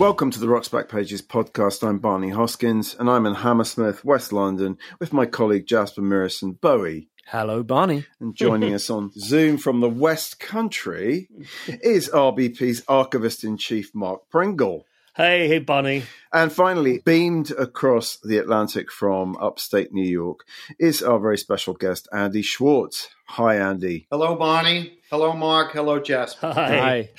Welcome to the Rock's Backpages podcast. I'm Barney Hoskyns, and I'm in Hammersmith, West London, with my colleague Jasper Murison Bowie. Hello, Barney. And joining us on Zoom from the West Country is RBP's archivist in chief, Mark Pringle. Hey, hey, Barney. And finally, beamed across the Atlantic from upstate New York is our very special guest, Andy Schwartz. Hi, Andy. Hello, Barney. Hello, Mark. Hello, Jasper. Hi. Hi.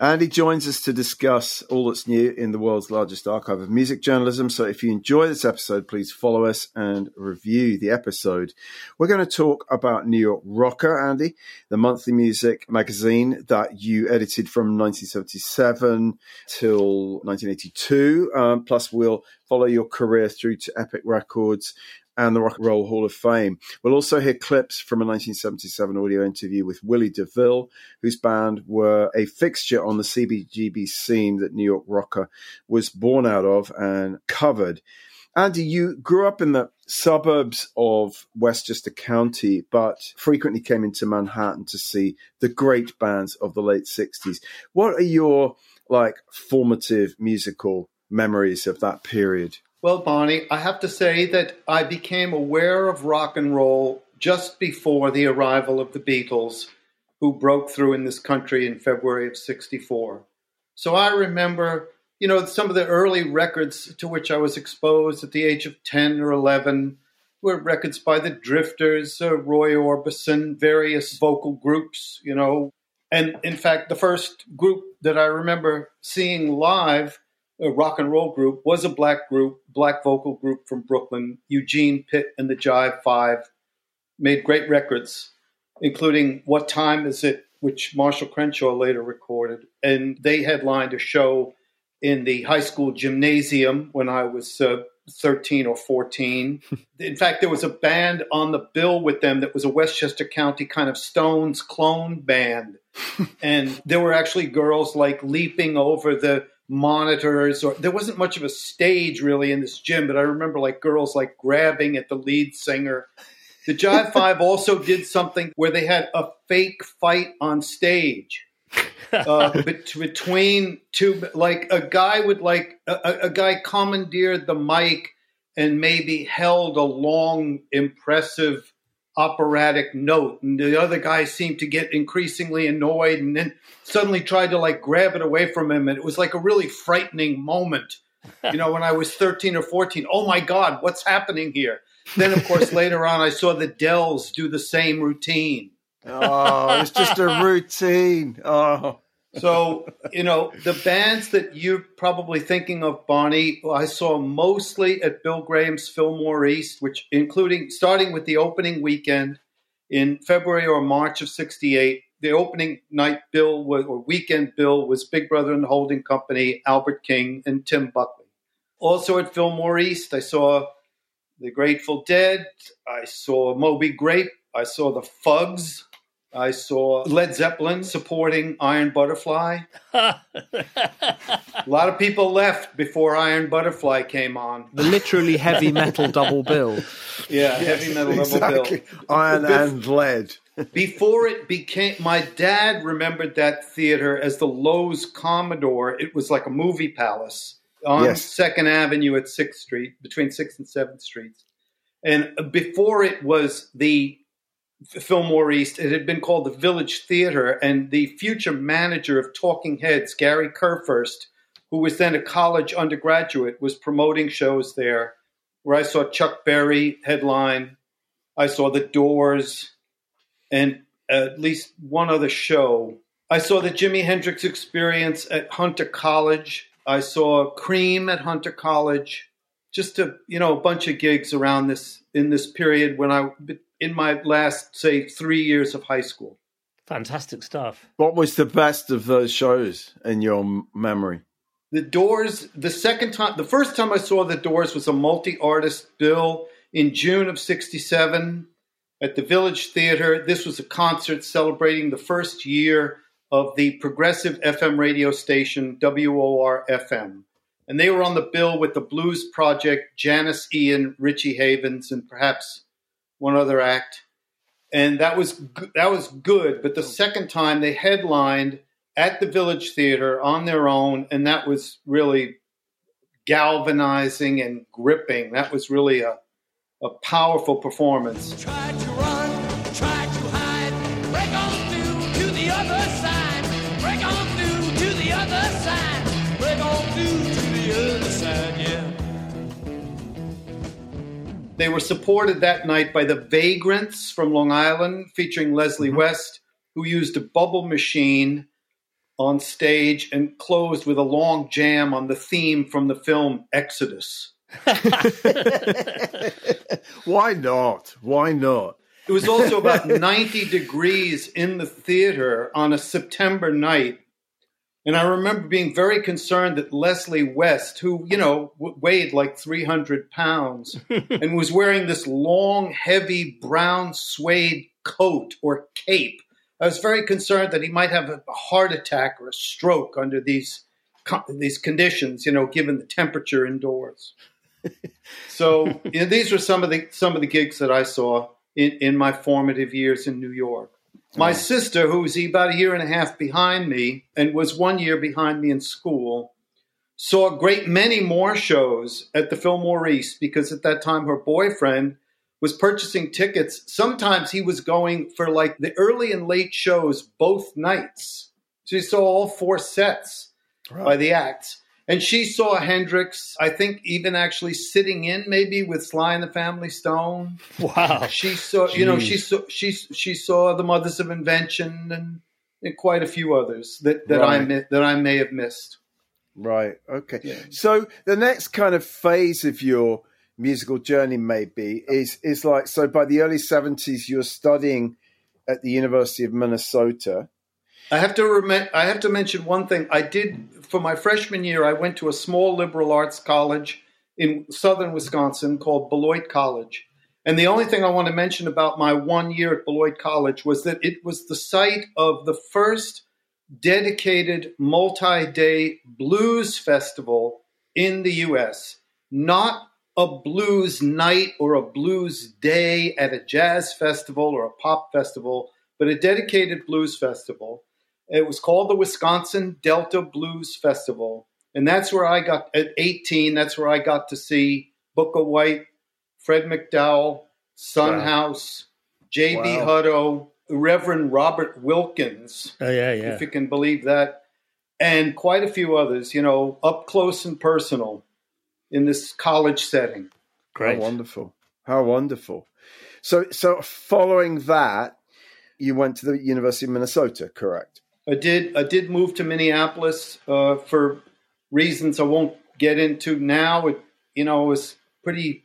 Andy joins us to discuss all that's new in the world's largest archive of music journalism. So if you enjoy this episode, please follow us and review the episode. We're going to talk about New York Rocker, Andy, the monthly music magazine that you edited from 1977 till 1982. Um, plus, we'll follow your career through to Epic Records and the Rock and Roll Hall of Fame. We'll also hear clips from a 1977 audio interview with Willy DeVille, whose band were a fixture on the CBGB scene that New York Rocker was born out of and covered. Andy, you grew up in the suburbs of Westchester County, but frequently came into Manhattan to see the great bands of the late 60s. What are your like formative musical memories of that period? Well, Bonnie, I have to say that I became aware of rock and roll just before the arrival of the Beatles, who broke through in this country in February of 64. So I remember, you know, some of the early records to which I was exposed at the age of 10 or 11 were records by the Drifters, uh, Roy Orbison, various vocal groups, you know. And in fact, the first group that I remember seeing live a rock and roll group, was a black group, black vocal group from Brooklyn. Eugene Pitt and the Jive Five made great records, including What Time Is It, which Marshall Crenshaw later recorded. And they headlined a show in the high school gymnasium when I was uh, 13 or 14. in fact, there was a band on the bill with them that was a Westchester County kind of Stones clone band. and there were actually girls like leaping over the monitors or there wasn't much of a stage really in this gym but i remember like girls like grabbing at the lead singer. The jive five also did something where they had a fake fight on stage. Uh, between two like a guy would like a, a guy commandeered the mic and maybe held a long impressive operatic note. And the other guy seemed to get increasingly annoyed and then suddenly tried to like grab it away from him. And it was like a really frightening moment. You know when i was 13 or 14 oh my god what's happening here? Then of course later on i saw the dells do the same routine. Oh it's just a routine. Oh so, you know, the bands that you're probably thinking of, Bonnie, I saw mostly at Bill Graham's Fillmore East, which including starting with the opening weekend in February or March of 68. The opening night bill was, or weekend bill was Big Brother and the Holding Company, Albert King, and Tim Buckley. Also at Fillmore East, I saw the Grateful Dead. I saw Moby Grape. I saw the Fugs. I saw Led Zeppelin supporting Iron Butterfly. a lot of people left before Iron Butterfly came on. The literally heavy metal double bill. Yeah, yes, heavy metal exactly. double bill. Iron and lead. before it became, my dad remembered that theater as the Loew's Commodore. It was like a movie palace on yes. Second Avenue at Sixth Street, between Sixth and Seventh Streets. And before it was the Fillmore East. It had been called the Village Theater, and the future manager of Talking Heads, Gary Kurfirst, who was then a college undergraduate, was promoting shows there. Where I saw Chuck Berry headline, I saw The Doors, and at least one other show. I saw the Jimi Hendrix Experience at Hunter College. I saw Cream at Hunter College. Just a you know a bunch of gigs around this in this period when I in my last, say, three years of high school. Fantastic stuff. What was the best of those shows in your memory? The Doors, the second time, the first time I saw The Doors was a multi artist bill in June of 67 at the Village Theater. This was a concert celebrating the first year of the progressive FM radio station WOR FM. And they were on the bill with the Blues Project, Janis Ian, Richie Havens, and perhaps one other act, and that was that was good. But the oh. second time they headlined at the Village Theater on their own, and that was really galvanizing and gripping. That was really a, a powerful performance. They were supported that night by the Vagrants from Long Island, featuring Leslie mm-hmm. West, who used a bubble machine on stage and closed with a long jam on the theme from the film Exodus. Why not? Why not? It was also about 90 degrees in the theater on a September night. And I remember being very concerned that Leslie West, who, you know, w- weighed like 300 pounds and was wearing this long, heavy brown suede coat or cape, I was very concerned that he might have a heart attack or a stroke under these, these conditions, you know, given the temperature indoors. so you know, these were some of the some of the gigs that I saw in, in my formative years in New York. My sister, who was about a year and a half behind me and was one year behind me in school, saw a great many more shows at the Fillmore East because at that time her boyfriend was purchasing tickets. Sometimes he was going for like the early and late shows both nights. So he saw all four sets by the acts. And she saw Hendrix, I think, even actually sitting in maybe with Sly and the Family Stone. Wow. She saw, you know, she saw she she saw the Mothers of Invention and, and quite a few others that, that I Right. mi- that I may have missed. Right. Okay. Yeah. So the next kind of phase of your musical journey maybe is is like so by the early 70s you're studying at the University of Minnesota. I have to rem- I have to mention one thing. I did for my freshman year. I went to a small liberal arts college in southern Wisconsin called Beloit College. And the only thing I want to mention about my one year at Beloit College was that it was the site of the first dedicated multi day blues festival in the U.S. Not a blues night or a blues day at a jazz festival or a pop festival, but a dedicated blues festival. It was called the Wisconsin Delta Blues Festival. And that's where I got, at 18, that's where I got to see Booker White, Fred McDowell, Son Wow. House, J.B. Wow. Hutto, Reverend Robert Wilkins, Oh yeah, yeah. if you can believe that, and quite a few others, you know, up close and personal in this college setting. Great. How wonderful. How wonderful. So so following that you went to the University of Minnesota, correct? I did. I did move to Minneapolis uh, for reasons I won't get into now. It, you know, it was pretty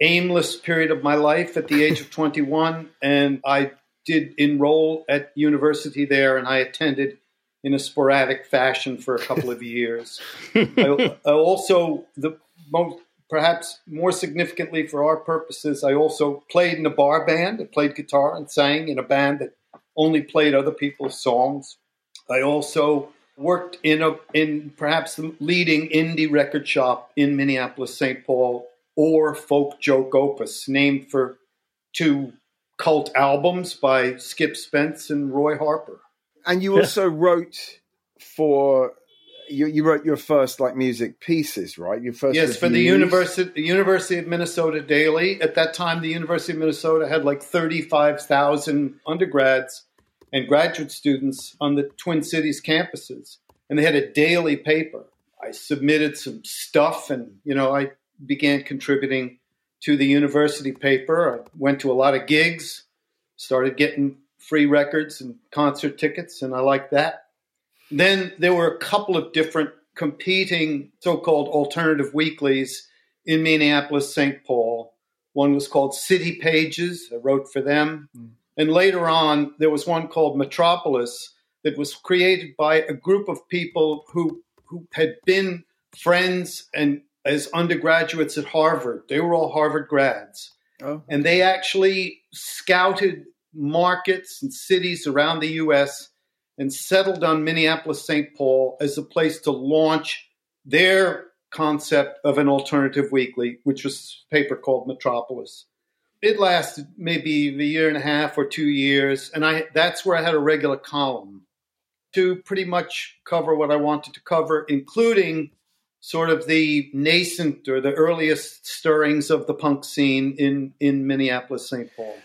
aimless period of my life at the age of 21, and I did enroll at university there, and I attended in a sporadic fashion for a couple of years. I, I also the most perhaps more significantly for our purposes, I also played in a bar band. I played guitar and sang in a band that only played other people's songs. I also worked in a in perhaps the leading indie record shop in Minneapolis, St. Paul, Oar Folkjokeopus, named for two cult albums by Skip Spence and Roy Harper. And you also wrote for you, you wrote your first like music pieces, right? Your first Yes, for the reviews. University, the University of Minnesota Daily. At that time, the University of Minnesota had like 35,000 undergrads and graduate students on the Twin Cities campuses, and they had a daily paper. I submitted some stuff, and you know, I began contributing to the university paper. I went to a lot of gigs, started getting free records and concert tickets, and I liked that. Then there were a couple of different competing so-called alternative weeklies in Minneapolis, St. Paul. One was called City Pages. I wrote for them. Hmm. And later on, there was one called Metropolis that was created by a group of people who, who had been friends and as undergraduates at Harvard. They were all Harvard grads. Oh, And they actually scouted markets and cities around the U.S. and settled on Minneapolis, St. Paul as a place to launch their concept of an alternative weekly, which was a paper called Metropolis. It lasted maybe a year and a half or two years, and I that's where I had a regular column. to pretty much cover what I wanted to cover, including sort of the nascent or the earliest stirrings of the punk scene in, in Minneapolis, St. Paul.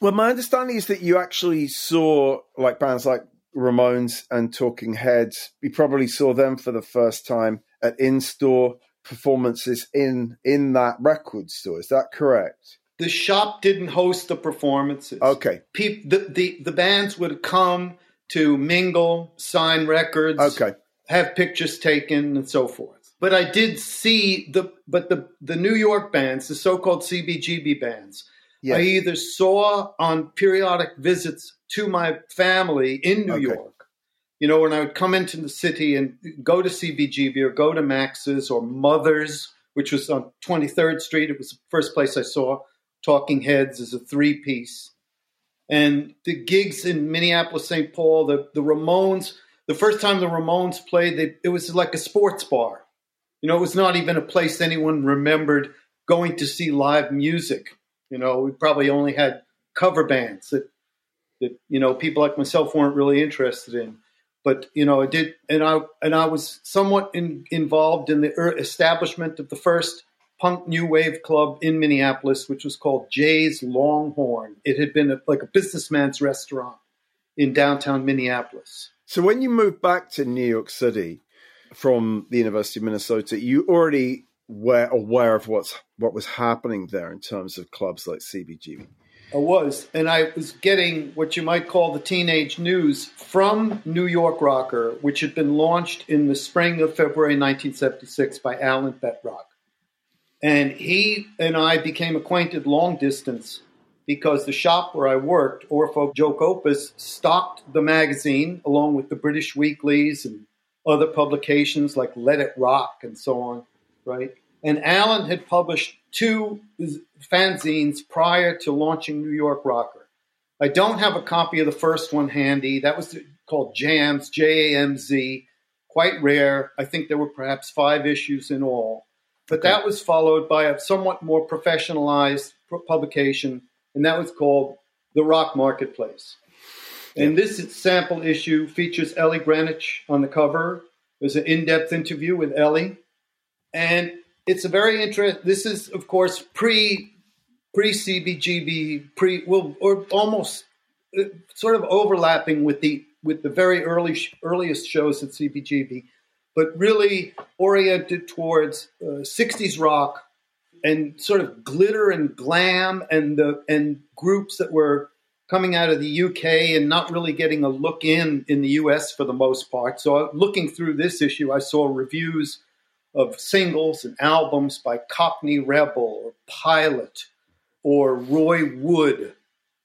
Well, my understanding is that you actually saw like bands like Ramones and Talking Heads. You probably saw them for the first time at in-store performances in in that record store. Is that correct? The shop didn't host the performances. Okay. Peop the, the, the bands would come to mingle, sign records, Okay. have pictures taken, and so forth. But I did see the but the the New York bands, the so-called CBGB bands. Yeah. I either saw on periodic visits to my family in New Okay. York. You know, when I would come into the city and go to CBGB or go to Max's or Mother's, which was on 23rd Street. It was the first place I saw Talking Heads as a three piece. And the gigs in Minneapolis, St. Paul, the, the Ramones, the first time the Ramones played, they, it was like a sports bar. You know, it was not even a place anyone remembered going to see live music. You know, we probably only had cover bands that, that you know, people like myself weren't really interested in. But you know, I did, and I and I was somewhat in, involved in the establishment of the first punk new wave club in Minneapolis, which was called Jay's Longhorn. It had been a, like a businessman's restaurant in downtown Minneapolis. So when you moved back to New York City from the University of Minnesota, you already were aware of what's what was happening there in terms of clubs like CBGB. I was, and I was getting what you might call the teenage news from New York Rocker, which had been launched in the spring of February 1976 by Alan Betrock. And he and I became acquainted long distance because the shop where I worked, Oar Folkjokeopus, stocked the magazine along with the British weeklies and other publications like Let It Rock and so on, right? And Alan had published two fanzines prior to launching New York Rocker. I don't have a copy of the first one handy. That was called Jamz, J A M Z, quite rare. I think there were perhaps five issues in all. But Okay. that was followed by a somewhat more professionalized pu- publication, and that was called The Rock Marketplace. And this sample issue features Ellie Greenwich on the cover. There's an in-depth interview with Ellie, and it's a very interesting. This is, of course, pre pre CBGB, pre well, or almost uh, sort of overlapping with the with the very early earliest shows at CBGB, but really oriented towards uh, '60s rock and sort of glitter and glam, and the and groups that were coming out of the UK and not really getting a look in in the US for the most part. So, uh, looking through this issue, I saw reviews of singles and albums by Cockney Rebel or Pilot or Roy Wood.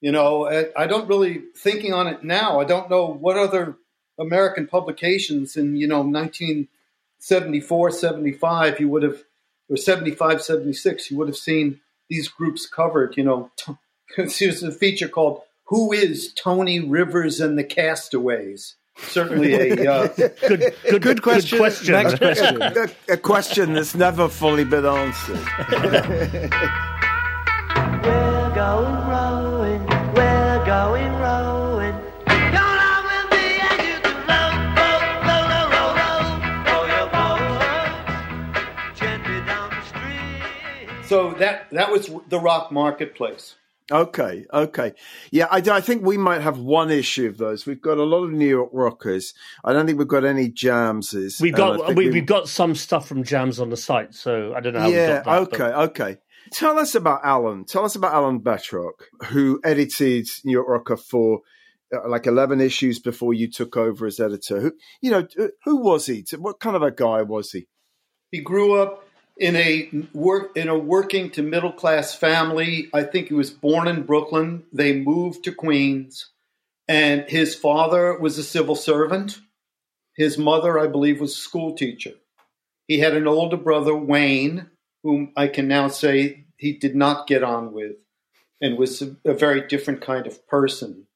You know, I- I don't really thinking on it now. I don't know what other American publications in you know 1974, 75 you would have or 75, 76 you would have seen these groups covered. You know, t- there's a feature called "Who is Tony Rivers and the Castaways." Certainly a uh, Good, good, Good question. Good question. Next question. a, a question that's never fully been answered. We're going rowing, so that that was the rock marketplace. Okay, okay. Yeah, I, I think we might have one issue of those. We've got a lot of New York rockers. I don't think we've got any Jamses. We've got think we, we've got some stuff from Jamz on the site, so I don't know how yeah, we got that. okay, okay. Tell us about Alan. Tell us about Alan Betrock, who edited New York Rocker for uh, like 11 issues before you took over as editor. Who, you know, who was he? What kind of a guy was he? He grew up in a work in a working to middle class family. I think he was born in Brooklyn. They moved to Queens, and his father was a civil servant. His mother, I believe, was a school teacher. He had an older brother, Wayne, whom I can now say he did not get on with, and was a, a very different kind of person.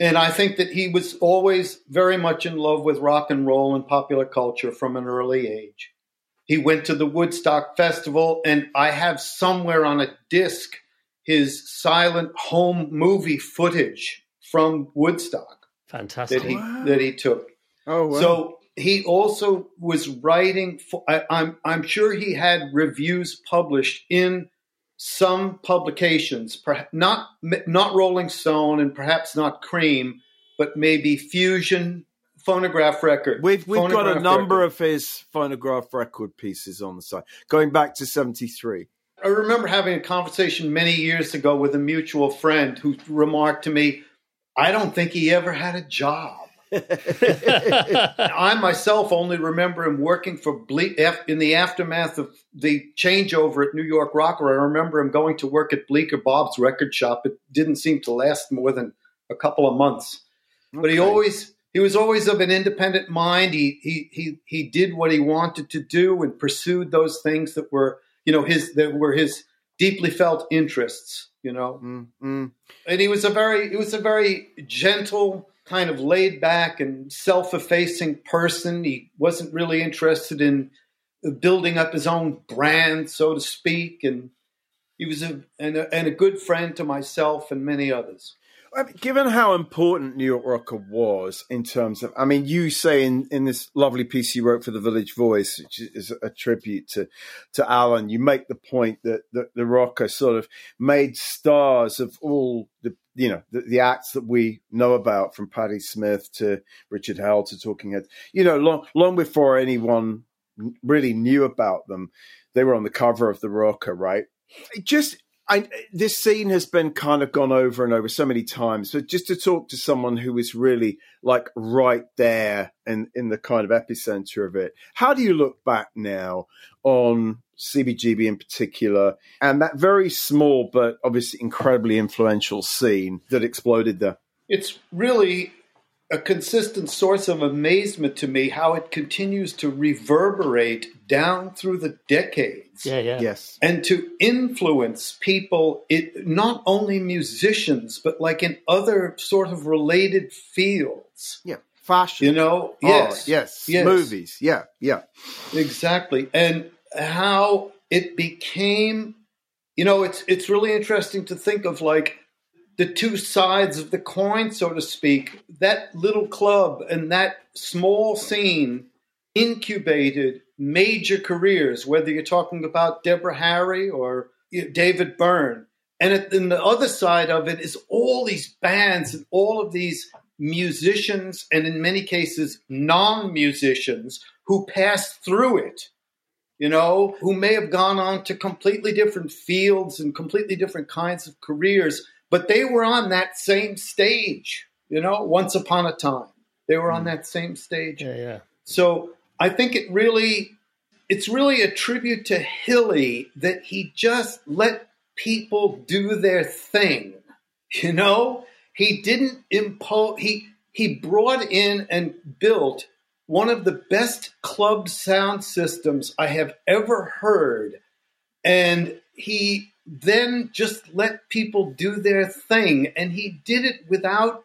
And I think that he was always very much in love with rock and roll and popular culture from an early age. He went to the Woodstock Festival, and I have somewhere on a disc his silent home movie footage from Woodstock Fantastic. that he that he took. Oh, wow. So he also was writing. For, I, I'm I'm sure he had reviews published in some publications, perhaps not not Rolling Stone and perhaps not Creem, but maybe Fusion phonograph record. We've we've got a number record. of his phonograph record pieces on the site, going back to '73. I remember having a conversation many years ago with a mutual friend who remarked to me, "I don't think he ever had a job." I myself only remember him working for Bleak in the aftermath of the changeover at New York Rocker. I remember him going to work at Bleecker Bob's record shop. It didn't seem to last more than a couple of months, but he always he was always of an independent mind. He he he he did what he wanted to do and pursued those things that were you know his that were his deeply felt interests. You know, Mm, mm. and he was a very he was a very gentle kind of laid back and self-effacing person he wasn't really interested in building up his own brand so to speak and he was a and a, and a good friend to myself and many others Given how important New York Rocker was in terms of, I mean, you say in, in this lovely piece you wrote for the Village Voice, which is a tribute to, to Alan, you make the point that, that the Rocker sort of made stars of all the, you know, the, the acts that we know about from Patti Smith to Richard Hell to Talking Heads, you know, long, long before anyone really knew about them, they were on the cover of the Rocker, right? It just, I, this scene has been kind of gone over and over so many times, but just to talk to someone who is really like right there in, in the kind of epicenter of it, how do you look back now on CBGB in particular and that very small but obviously incredibly influential scene that exploded there? it's really a consistent source of amazement to me how it continues to reverberate down through the decades Yeah, yeah. Yes. and to influence people it not only musicians but like in other sort of related fields Yeah. Fashion. you know Art, yes yes. yes Movies. Yeah. Yeah. exactly and how it became you know it's it's really interesting to think of like the two sides of the coin so to speak that little club and that small scene incubated major careers whether you're talking about Deborah Harry or David Byrne. And then the other side of it is all these bands and all of these musicians and in many cases non-musicians who passed through it you know who may have gone on to completely different fields and completely different kinds of careers but they were on that same stage you know once upon a time they were on mm. that same stage Yeah, yeah. so I think it really, it's really a tribute to Hilly that he just let people do their thing. You know, he didn't impose. He he brought in and built one of the best club sound systems I have ever heard, and he then just let people do their thing, and he did it without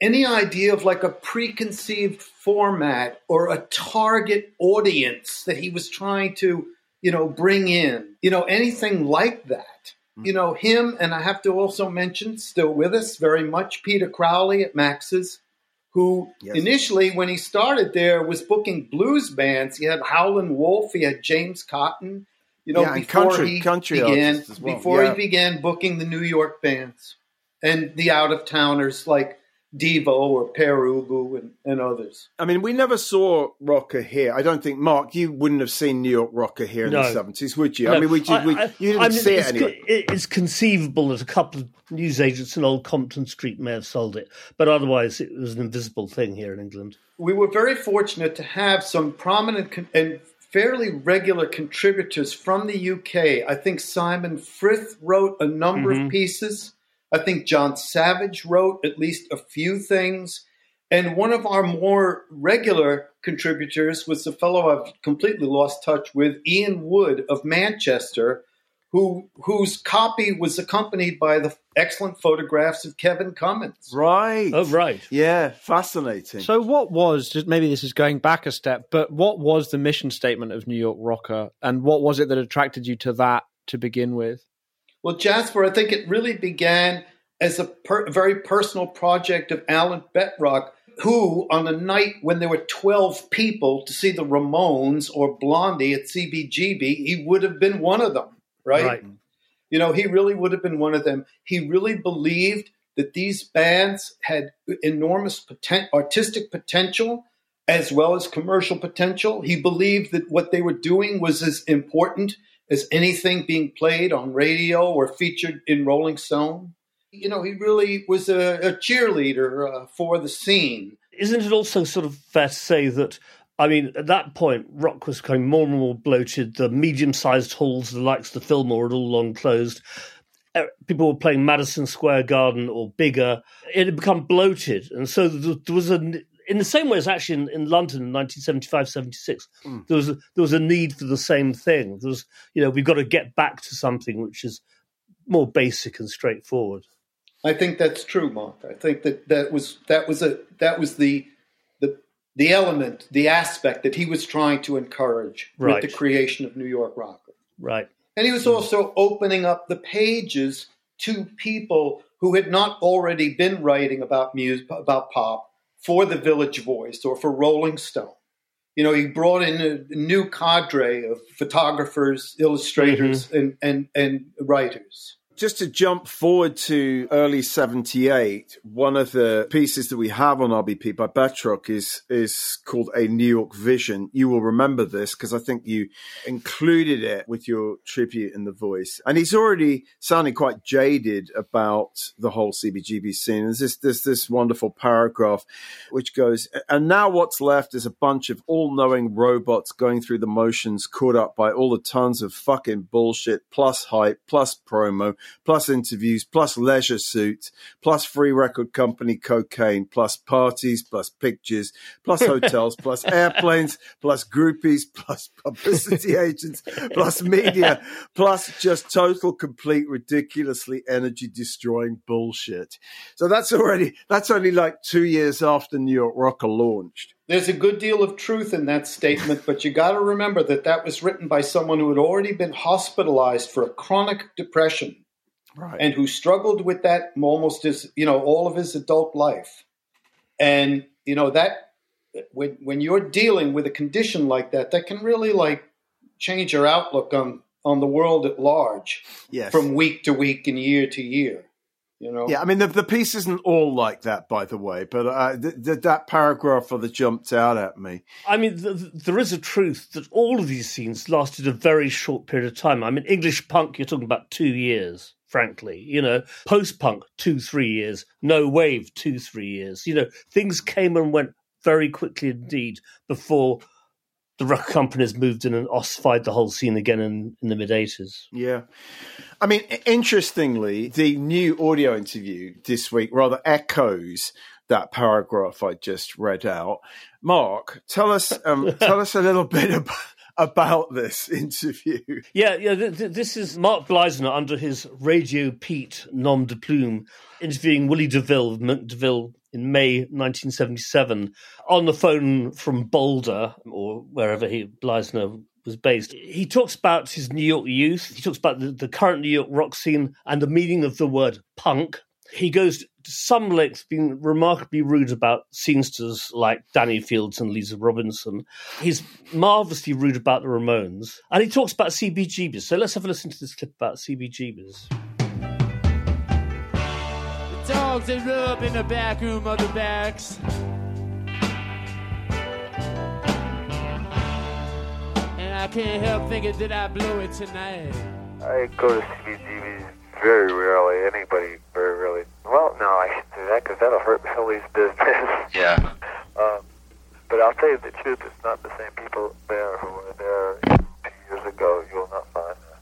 any idea of like a preconceived format or a target audience that he was trying to, you know, bring in, you know, anything like that. Hmm. You know, him, and I have to also mention, still with us very much, Peter Crowley at Max's, who Yes. initially, when he started there, was booking blues bands. He had Howlin' Wolf, he had James Cotton, you know, Yeah, and before country- he country began, as well, before yeah. he began booking the New York bands and the out of towners like Devo or Pere Ubu and, and others. I mean, we never saw Rocker here. I don't think, Mark, you wouldn't have seen New York Rocker here in No. the 70s, would you? I mean, we, did, we, I- you didn't I mean, see it it's, anyway. It's conceivable that a couple of newsagents in Old Compton Street may have sold it, but otherwise it was an invisible thing here in England. We were very fortunate to have some prominent con- and fairly regular contributors from the UK. I think Simon Frith wrote a number of mm-hmm. pieces. I think Jon Savage wrote at least a few things. And one of our more regular contributors was a fellow I've completely lost touch with, Ian Wood of Manchester, who whose copy was accompanied by the excellent photographs of Kevin Cummins. Right. Oh, right. Yeah, fascinating. So, what was just maybe this is going back a step, but what was the mission statement of New York Rocker, and what was it that attracted you to that to begin with? Well, Jasper, I think it really began as a per- very personal project of Alan Betrock. who, on a night when there were 12 people to see the Ramones or Blondie at CBGB, he would have been one of them, right? Right. You know, he really would have been one of them. He really believed that these bands had enormous poten- artistic potential as well as commercial potential. He believed that what they were doing was as important as anything being played on radio or featured in Rolling Stone. You know, he really was a, a cheerleader uh, for the scene. Isn't it also sort of fair to say that? I mean, at that point, rock was becoming more and more bloated. The medium-sized halls, the likes of the Fillmore, had all long closed. Uh, People were playing Madison Square Garden or bigger. It had become bloated, and so there was a. In the same way as actually in, in London in 1975-76, there was a, there was a need for the same thing. There was, you know, we've got to get back to something which is more basic and straightforward. I think that's true, Mark. I think that that was that was a that was the the element, the aspect that he was trying to encourage Right. with the creation of New York Rock. Right. And he was also opening up the pages to people who had not already been writing about music, about pop for the Village Voice or for Rolling Stone. You know, he brought in a new cadre of photographers, illustrators, mm-hmm. and, and, and writers. Just to jump forward to early 78 one of the pieces that we have on rbp by betrock is is called a new york vision. You will remember this because i think you included it with your tribute in the voice. And he's already sounding quite jaded about the whole cbgb scene. There's this there's this wonderful paragraph which goes and now what's left is a bunch of all-knowing robots going through the motions caught up by all the tons of fucking bullshit plus hype plus promo plus interviews, plus leisure suits, plus free record company cocaine, plus parties, plus pictures, plus hotels, plus airplanes, plus groupies, plus publicity agents, plus media, plus just total, complete, ridiculously energy destroying bullshit. So that's already, that's only like two years after New York Rocker launched. There's a good deal of truth in that statement, but you got to remember that that was written by someone who had already been hospitalized for a chronic depression Right. and who struggled with that almost as you know, all of his adult life. And you know that when when you're dealing with a condition like that, that can really like change your outlook on on the world at large yes. from week to week and year to year. You know, Yeah, I mean the the piece isn't all like that, by the way, but uh, th- th- that paragraph that jumped out at me. I mean, th- th- there is a truth that all of these scenes lasted a very short period of time. I mean, English punk, you're talking about two years, frankly. You know, post punk, two, three years. No wave, two, three years. You know, things came and went very quickly indeed before the record companies moved in and ossified the whole scene again in, in the mid 80s. Yeah, I mean, interestingly, the new audio interview this week rather echoes that paragraph I just read out. Mark, tell us, um, tell us a little bit about, about this interview. Yeah, yeah. Th- th- this is Mark Bliesener under his Radio Pete nom de plume, interviewing Willy DeVille DeVille in May 1977 on the phone from Boulder or wherever he Bliesener was based. He talks about his New York youth. He talks about the, the current New York rock scene and the meaning of the word punk. He goes some lengths been remarkably rude about scenesters like Danny Fields and Lisa Robinson. He's marvelously rude about the Ramones. And he talks about CBGBs. So let's have a listen to this clip about CBGBs. The dogs they rub in the back room of the barracks. And I can't help thinking that I blew it tonight. I go to CBGBs very rarely. Anybody very rarely. Well, no, I shouldn't say that because that'll hurt Billy's business. Yeah. um, but I'll tell you the truth. It's not the same people there who were there two years ago. You'll not find that.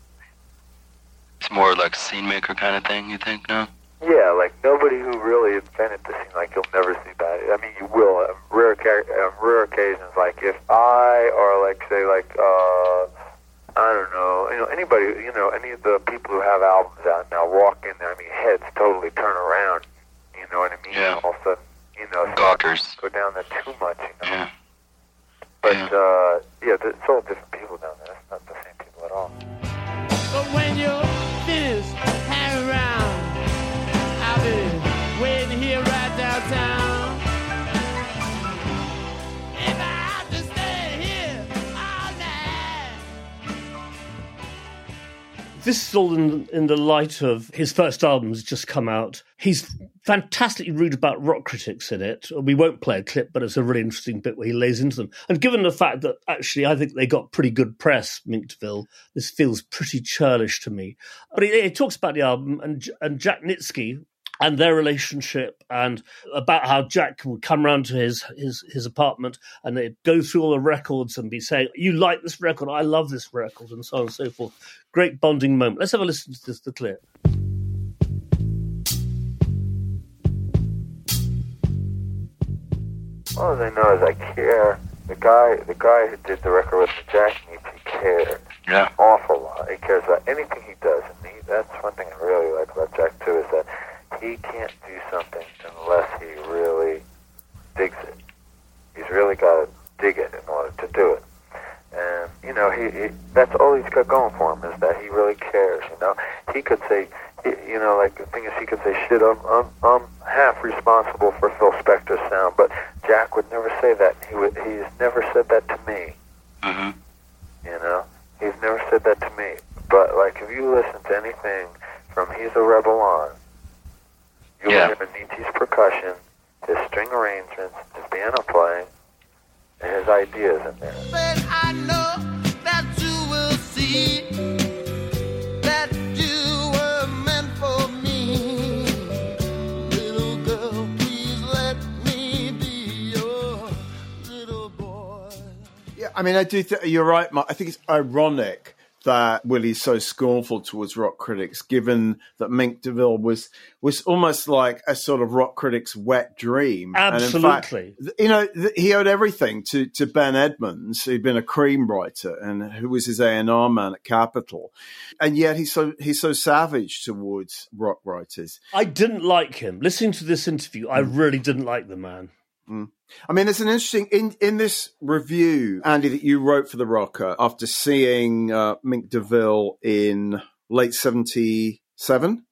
It's more like a scene maker kind of thing, you think, no? Yeah, like nobody who really invented the scene. Like you'll never see that. I mean, you will. On rare, on rare occasions, like if I or like say like uh, I don't know, you know anybody, you know any of the people who have albums out now walk in there. I mean, heads totally turn around. You know what I mean? Yeah. All of a sudden, you know, Gawkers. go down there too much. You know? Yeah. But Yeah. uh, yeah, it's all different people down there. It's not the same people at all. But when you're finished, hang around. This is all in, in the light of his first album has just come out. He's fantastically rude about rock critics in it. We won't play a clip, but it's a really interesting bit where he lays into them. And given the fact that actually I think they got pretty good press, Mink DeVille, this feels pretty churlish to me. But he, he talks about the album and, and Jack Nitzsche, and their relationship and about how Jack would come round to his, his his apartment and they'd go through all the records and be saying, You like this record, I love this record, and so on and so forth. Great bonding moment. Let's have a listen to this the clip. All I know is I care. The guy, the guy who did the record with me, Jack Nitzsche, he cared Yeah. awful lot. He cares about anything he does, and he, that's one thing I really like about Jack too is that he can't do something unless he really digs it. He's really got to dig it in order to do it. And you know, he, he that's all he's got going for him is that he really cares. You know, he could say, you know, like the thing is, he could say, "Shit, I'm I'm I'm do. Th- you're right, Mark. I think it's ironic that Willy's so scornful towards rock critics, given that Mink DeVille was was almost like a sort of rock critic's wet dream. And in fact, Absolutely. you know, th- he owed everything to to Ben Edmonds, who'd been a Creem writer and who was his A and R man at Capitol, and yet he's so he's so savage towards rock writers. I didn't like him. Listening to this interview, I hmm. really didn't like the man. Hmm. I mean, there's an interesting in in this review, Andy, that you wrote for the Rocker after seeing uh, Mink DeVille in late '77.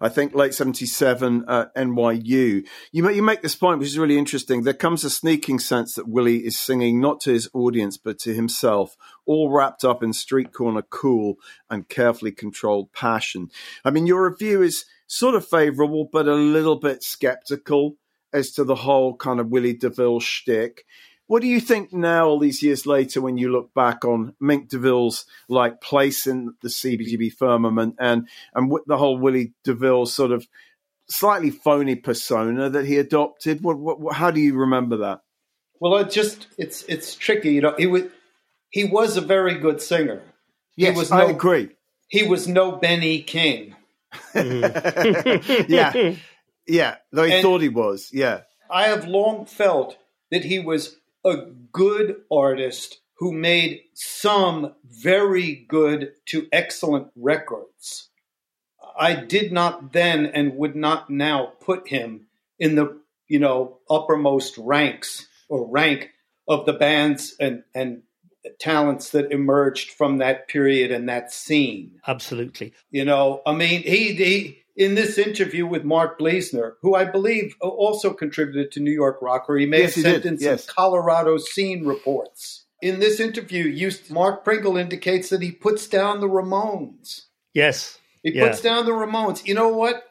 I think late '77 at NYU. You you make this point, which is really interesting. There comes a sneaking sense that Willy is singing not to his audience but to himself, all wrapped up in street corner cool and carefully controlled passion. I mean, your review is sort of favourable, but a little bit skeptical as to the whole kind of Willy DeVille shtick. What do you think now, all these years later, when you look back on Mink DeVille's like place in the CBGB firmament and and wi- the whole Willy DeVille sort of slightly phony persona that he adopted? What, what, what how do you remember that? Well, it just it's it's tricky. You know, he was he was a very good singer. Yes, was I no- agree. He was no Benny King. Mm. yeah, yeah. Though he And- thought he was. Yeah, I have long felt that he was a good artist who made some very good to excellent records. I did not then and would not now put him in the, you know, uppermost ranks or rank of the bands and, and talents that emerged from that period and that scene. Absolutely. You know, I mean, he, he in this interview with Mark Bliesener, who I believe also contributed to New York Rocker, he may Yes, he have sent did, in yes. some Colorado scene reports. In this interview, you, Mark Pringle indicates that he puts down the Ramones. Yes. He Yeah. puts down the Ramones. You know what?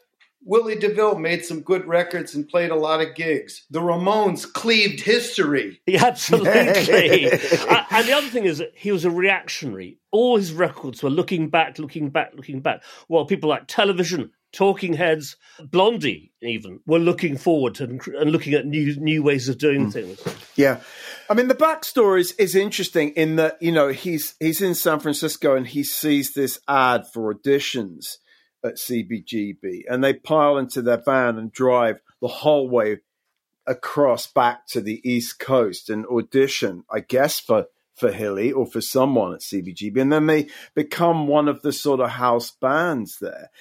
Willy DeVille made some good records and played a lot of gigs. The Ramones cleaved history. Yeah, absolutely. A- and the other thing is that he was a reactionary. All his records were looking back, looking back, looking back. While people like television, Talking Heads, Blondie, even were looking forward to, and looking at new new ways of doing mm. things. Yeah, I mean the backstory is, is interesting in that you know he's he's in San Francisco and he sees this ad for auditions at CBGB, and they pile into their van and drive the whole way across back to the East Coast and audition, I guess for for Hilly or for someone at CBGB, and then they become one of the sort of house bands there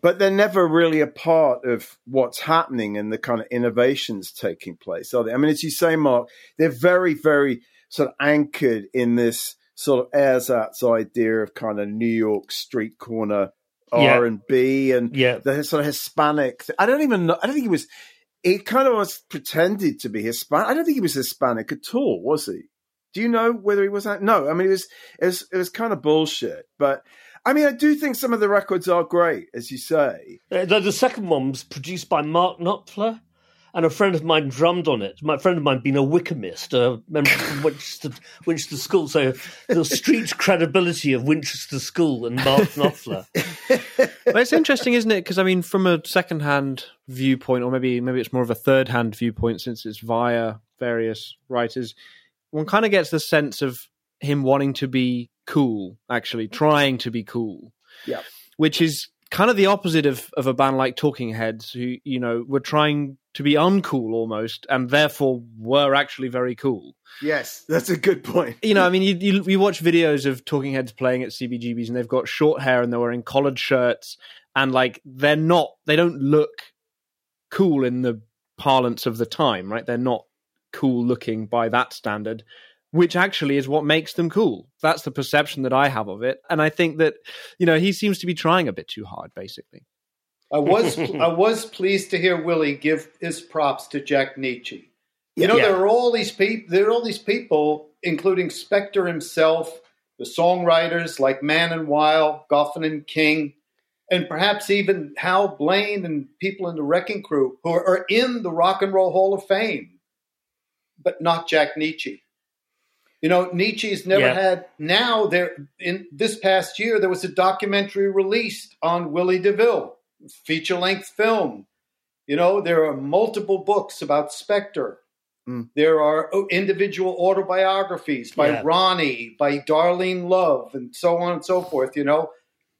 but they're never really a part of what's happening and the kind of innovations taking place, are they? I mean, as you say, Mark, they're very, very sort of anchored in this sort of ersatz idea of kind of New York street corner R and B and Yeah. the sort of Hispanic. I don't even know. I don't think he was. He kind of was pretended to be Hispanic. I don't think he was Hispanic at all, was he? Do you know whether he was that? No, I mean it was it was it was kind of bullshit. But I mean, I do think some of the records are great, as you say. Uh, the, the second one was produced by Mark Knopfler, and a friend of mine drummed on it. My friend of mine being a Wickhamist, a member from Winchester, Winchester School, so the street credibility of Winchester School and Mark Knopfler. but it's interesting, isn't it? Because I mean, from a second-hand viewpoint, or maybe maybe it's more of a third-hand viewpoint, since it's via various writers, one kind of gets the sense of him wanting to be cool, actually trying to be cool. Yeah. Which is kind of the opposite of, of a band like Talking Heads, who you know were trying to be uncool almost, and therefore were actually very cool. Yes, that's a good point. You know, I mean, you, you, you watch videos of Talking Heads playing at CBGBs, and they've got short hair and they're wearing collared shirts, and like they're not, they don't look cool in the parlance of the time, right? They're not cool looking by that standard which actually is what makes them cool. That's the perception that I have of it. And I think that, you know, he seems to be trying a bit too hard, basically. I was I was pleased to hear Willy give his props to Jack Nitzsche. You know, Yeah. there are all these people there are all these people, including Spector himself, the songwriters like Mann and Weil, Goffin and King, and perhaps even Hal Blaine and people in the Wrecking Crew who are in the Rock and Roll Hall of Fame, but not Jack Nitzsche. You know, Nitzsche's never Yeah. had. Now there, in this past year, there was a documentary released on Willy DeVille, feature length film. You know, there are multiple books about Spector. Mm. There are oh, individual autobiographies by Yeah. Ronnie, by Darlene Love, and so on and so forth. You know,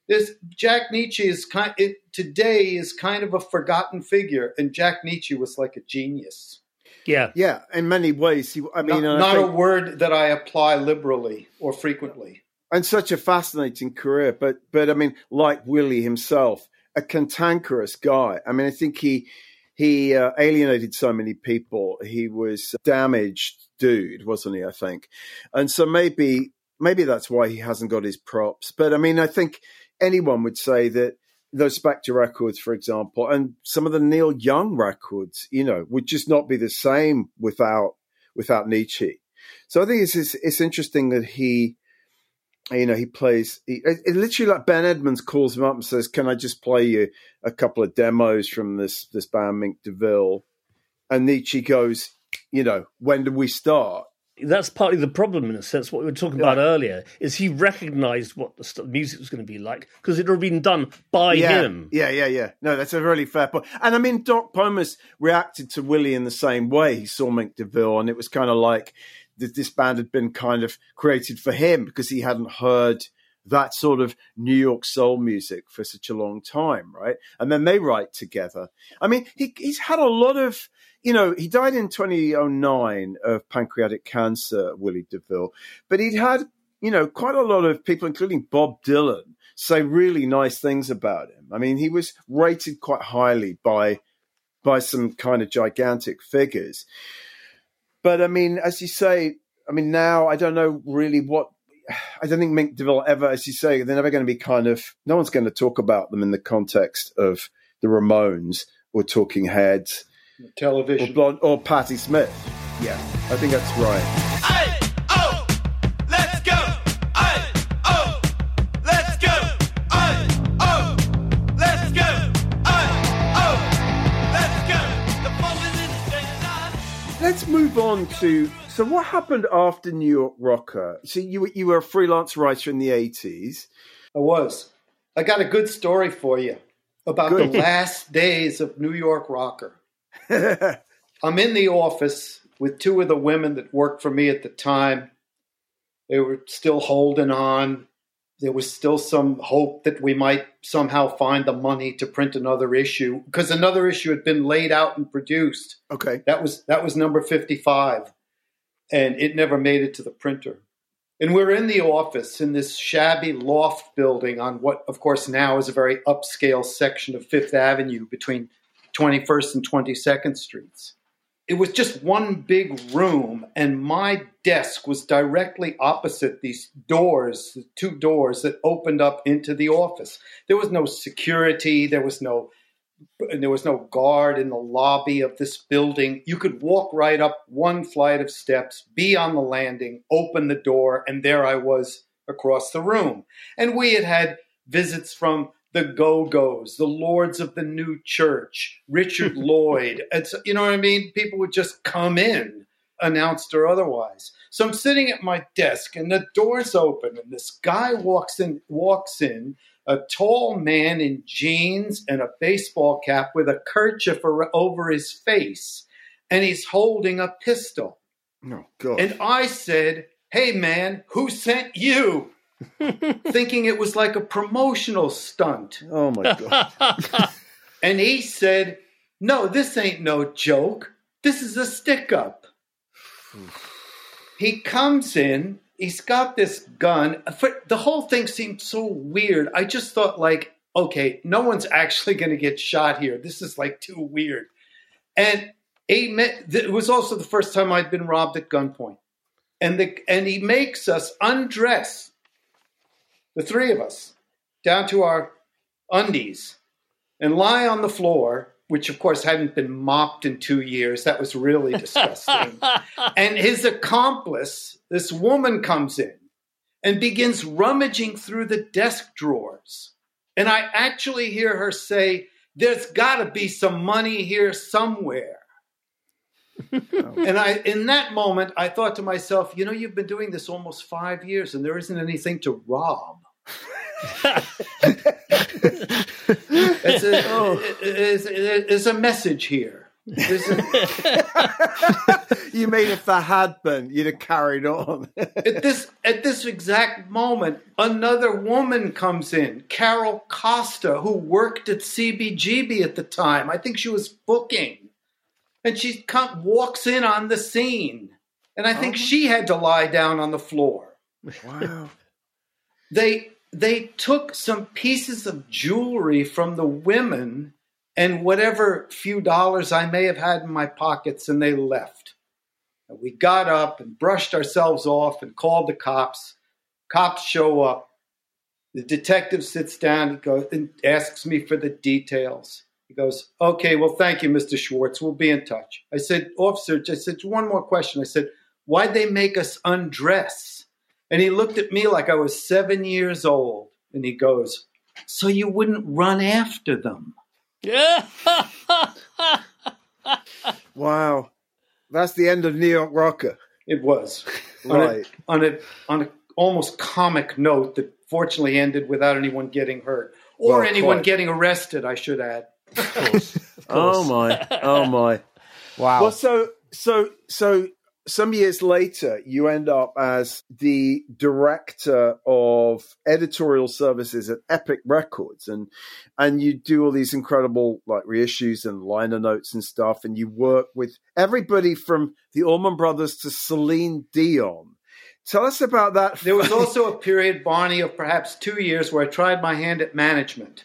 this Jack Nitzsche is kind. It, today is kind of a forgotten figure, and Jack Nitzsche was like a genius. Yeah. Yeah, in many ways. He, I mean, not, and I not a word that I apply liberally or frequently. and such a fascinating career. But but I mean, like Willy himself, a cantankerous guy. I mean, I think he he uh, alienated so many people. He was a damaged dude, wasn't he? I think, and so maybe maybe that's why he hasn't got his props. But I mean, I think anyone would say that those Spector records, for example, and some of the Neil Young records, you know, would just not be the same without without Nitzsche. So I think it's it's, it's interesting that he you know, he plays. He, it, it literally like Ben Edmonds calls him up and says, "Can I just play you a couple of demos from this this band Mink DeVille?" And Nitzsche goes, "You know, when do we start?" That's partly the problem in a sense. What we were talking about earlier is he recognised what the st- music was going to be like because it had been done by yeah, him. yeah, yeah, yeah. No, that's a really fair point. And I mean, Doc Pomus reacted to Willy in the same way. He saw Mink DeVille, and it was kind of like that this band had been kind of created for him because he hadn't heard that sort of New York soul music for such a long time, right? And then they write together. I mean, he, he's had a lot of, you know, he died in 2009 of pancreatic cancer, Willy DeVille, but he'd had, you know, quite a lot of people, including Bob Dylan, say really nice things about him. I mean, he was rated quite highly by by some kind of gigantic figures. But I mean, as you say, I mean, now I don't know really what. I don't think Mink DeVille ever, as you say, they're never going to be kind of. No one's going to talk about them in the context of the Ramones or Talking Heads or Television. Blondie or Patti Smith. Yeah, I think that's right. Hey, oh, let's go. Hey, oh, let's go. Hey, oh, let's go. Hey, oh, let's go. The fun is in the straight line. Let's move on to. So, what happened after New York Rocker? So, you were- you were a freelance writer in the eighties. I was. I got a good story for you about Good. the last days of New York Rocker. I'm in the office with two of the women that worked for me at the time. They were still holding on. There was still some hope that we might somehow find the money to print another issue because another issue had been laid out and produced. okay. That was that was number 55 and it never made it to the printer. And we're in the office in this shabby loft building on what of course now is a very upscale section of 5th Avenue between 21st and 22nd Streets. It was just one big room and my desk was directly opposite these doors, the two doors that opened up into the office. There was no security, there was no there was no guard in the lobby of this building. You could walk right up one flight of steps, be on the landing, open the door, and there I was across the room. And we had had visits from the Go Go's, the Lords of the New Church, Richard Lloyd. It's, you know what I mean? People would just come in, announced or otherwise. So I'm sitting at my desk, and the door's open, and this guy walks in. Walks in, a tall man in jeans and a baseball cap with a kerchief over his face, and he's holding a pistol. Oh God. And I said, Hey man, who sent you? Thinking it was like a promotional stunt. oh my God. And he said, No, this ain't no joke. This is a stick up. he comes in, he's got this gun. The whole thing seemed so weird. I just thought, like, okay, no one's actually going to get shot here. This is like too weird. And he met, it was also the first time I'd been robbed at gunpoint. And, the, and he makes us undress, the three of us, down to our undies and lie on the floor, which of course hadn't been mopped in two years. That was really disgusting. and his accomplice, this woman, comes in and begins rummaging through the desk drawers. And I actually hear her say, There's got to be some money here somewhere. and I, in that moment, I thought to myself, you know, you've been doing this almost five years, and there isn't anything to rob. It's, a, oh. it's, it's a message here. A- you mean if there had been, you'd have carried on. at this at this exact moment, another woman comes in, Carol Costa, who worked at CBGB at the time. I think she was booking, and she come, walks in on the scene, and I think uh-huh. she had to lie down on the floor. wow. they they took some pieces of jewelry from the women and whatever few dollars I may have had in my pockets, and they left. And we got up and brushed ourselves off and called the cops. Cops show up. The detective sits down. He goes and asks me for the details. He goes, "Okay, well, thank you, Mr. Schwartz. We'll be in touch." I said, "Officer," I said, "One more question." I said, "Why'd they make us undress?" And he looked at me like I was seven years old. And he goes, So you wouldn't run after them? Yeah. Wow. That's the end of New York Rocker. It was. Right. On a, on a, on a almost comic note that fortunately ended without anyone getting hurt. Or Well, anyone quite. getting arrested, I should add. Oh my. Oh my. Wow. Well, so so so some years later, you end up as the director of editorial services at Epic Records, and and you do all these incredible like reissues and liner notes and stuff, and you work with everybody from the Allman Brothers to Celine Dion. Tell us about that. There was also a period, Barney, of perhaps two years where I tried my hand at management.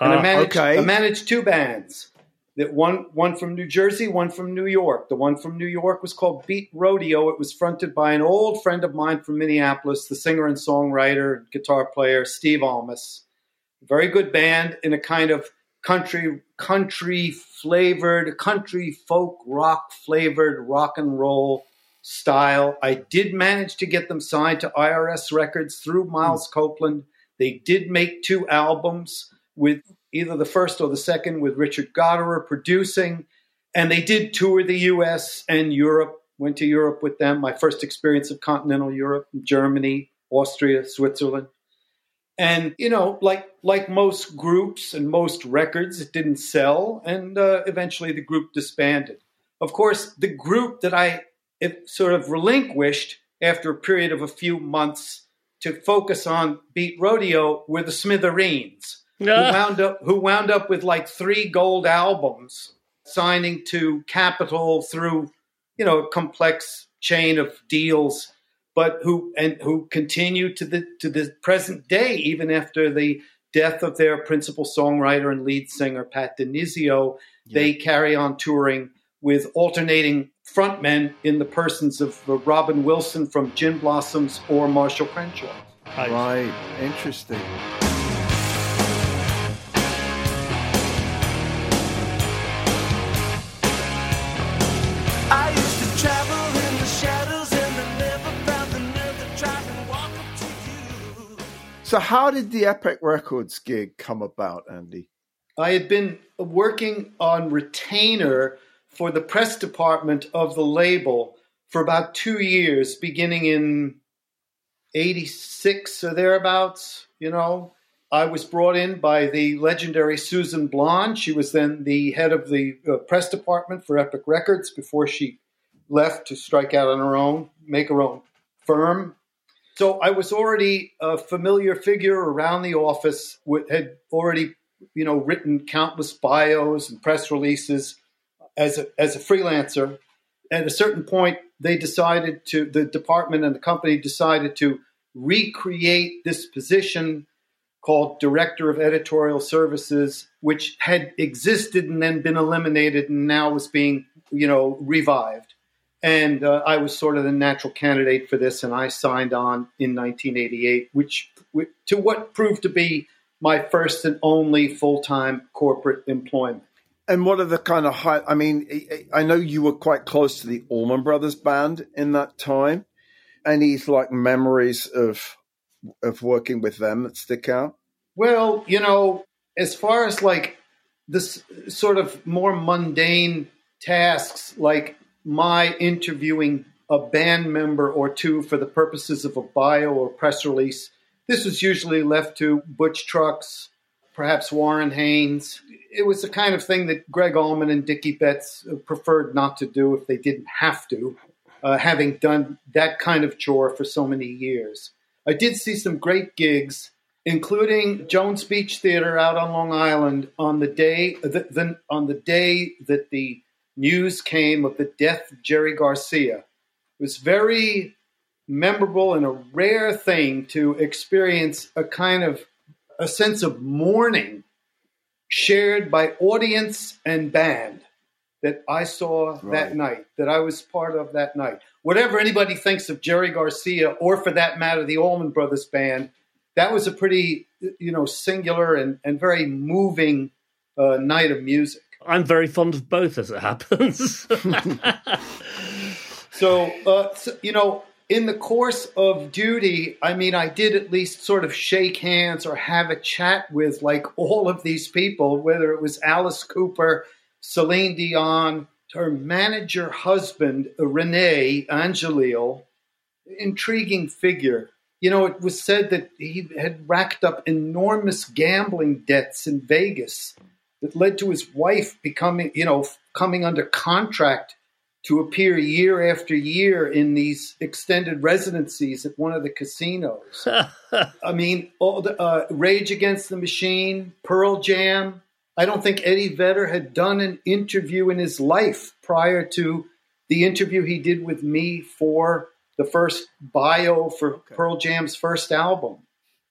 And I Ah, managed, okay. I managed two bands. That one, one from New Jersey, one from New York. The one from New York was called Beat Rodeo. It was fronted by an old friend of mine from Minneapolis, the singer and songwriter, guitar player Steve Almaas. Very good band in a kind of country, country flavored, country folk rock flavored rock and roll style. I did manage to get them signed to IRS Records through Miles hmm. Copeland. They did make two albums with either the first or the second with Richard Gottehrer producing. And they did tour the US and Europe, went to Europe with them. My first experience of continental Europe, Germany, Austria, Switzerland. And you know, like like most groups and most records, it didn't sell, and uh, eventually the group disbanded. Of course, the group that I sort of relinquished after a period of a few months to focus on Beat Rodeo were the Smithereens, who wound up who wound up with like three gold albums, signing to Capitol through you know a complex chain of deals, but who and who continue to the to the present day, even after the death of their principal songwriter and lead singer Pat DiNizio, they carry on touring with alternating frontmen in the persons of uh, Robin Wilson from Gin Blossoms or Marshall Crenshaw. Nice. Right. Interesting. So, how did the Epic Records gig come about, Andy? I had been working on retainer for the press department of the label for about two years, beginning in 86 or thereabouts, you know. I was brought in by the legendary Susan Blond. She was then the head of the uh, press department for Epic Records before she left to strike out on her own, make her own firm. So I was already a familiar figure around the office, had already, you know, written countless bios and press releases as a, as a freelancer. At a certain point, they decided to, the department and the company decided to recreate this position called Director of Editorial Services, which had existed and then been eliminated and now was being, you know, revived. And uh, I was sort of the natural candidate for this, and I signed on in 1988, which to what proved to be my first and only full time corporate employment. And what are the kind of high? I mean, I- I know you were quite close to the Allman Brothers band in that time. Any like memories of of working with them that stick out? Well, you know, as far as like this sort of more mundane tasks, like my interviewing a band member or two for the purposes of a bio or press release, this was usually left to Butch Trucks, perhaps Warren Haynes. It was the kind of thing that Gregg Allman and Dickey Betts preferred not to do if they didn't have to, uh, having done that kind of chore for so many years. I did see some great gigs including Jones Beach Theater out on Long Island on the day the, the, on the day that the news came of the death of Jerry Garcia. It was very memorable and a rare thing to experience a kind of a sense of mourning shared by audience and band that I saw that night, that I was part of that night. Whatever anybody thinks of Jerry Garcia, or for that matter, the Allman Brothers Band, that was a pretty, you know, singular and, and very moving uh, night of music. I'm very fond of both, as it happens. So, uh, so, you know, in the course of duty, I mean, I did at least sort of shake hands or have a chat with like all of these people, whether it was Alice Cooper, Celine Dion, her manager husband, Rene Angelil, intriguing figure. You know, it was said that he had racked up enormous gambling debts in Vegas that led to his wife becoming, you know, coming under contract to appear year after year in these extended residencies at one of the casinos. I mean, all the, uh, Rage Against the Machine, Pearl Jam. I don't think Eddie Vedder had done an interview in his life prior to the interview he did with me for the first bio for Pearl Jam's first album.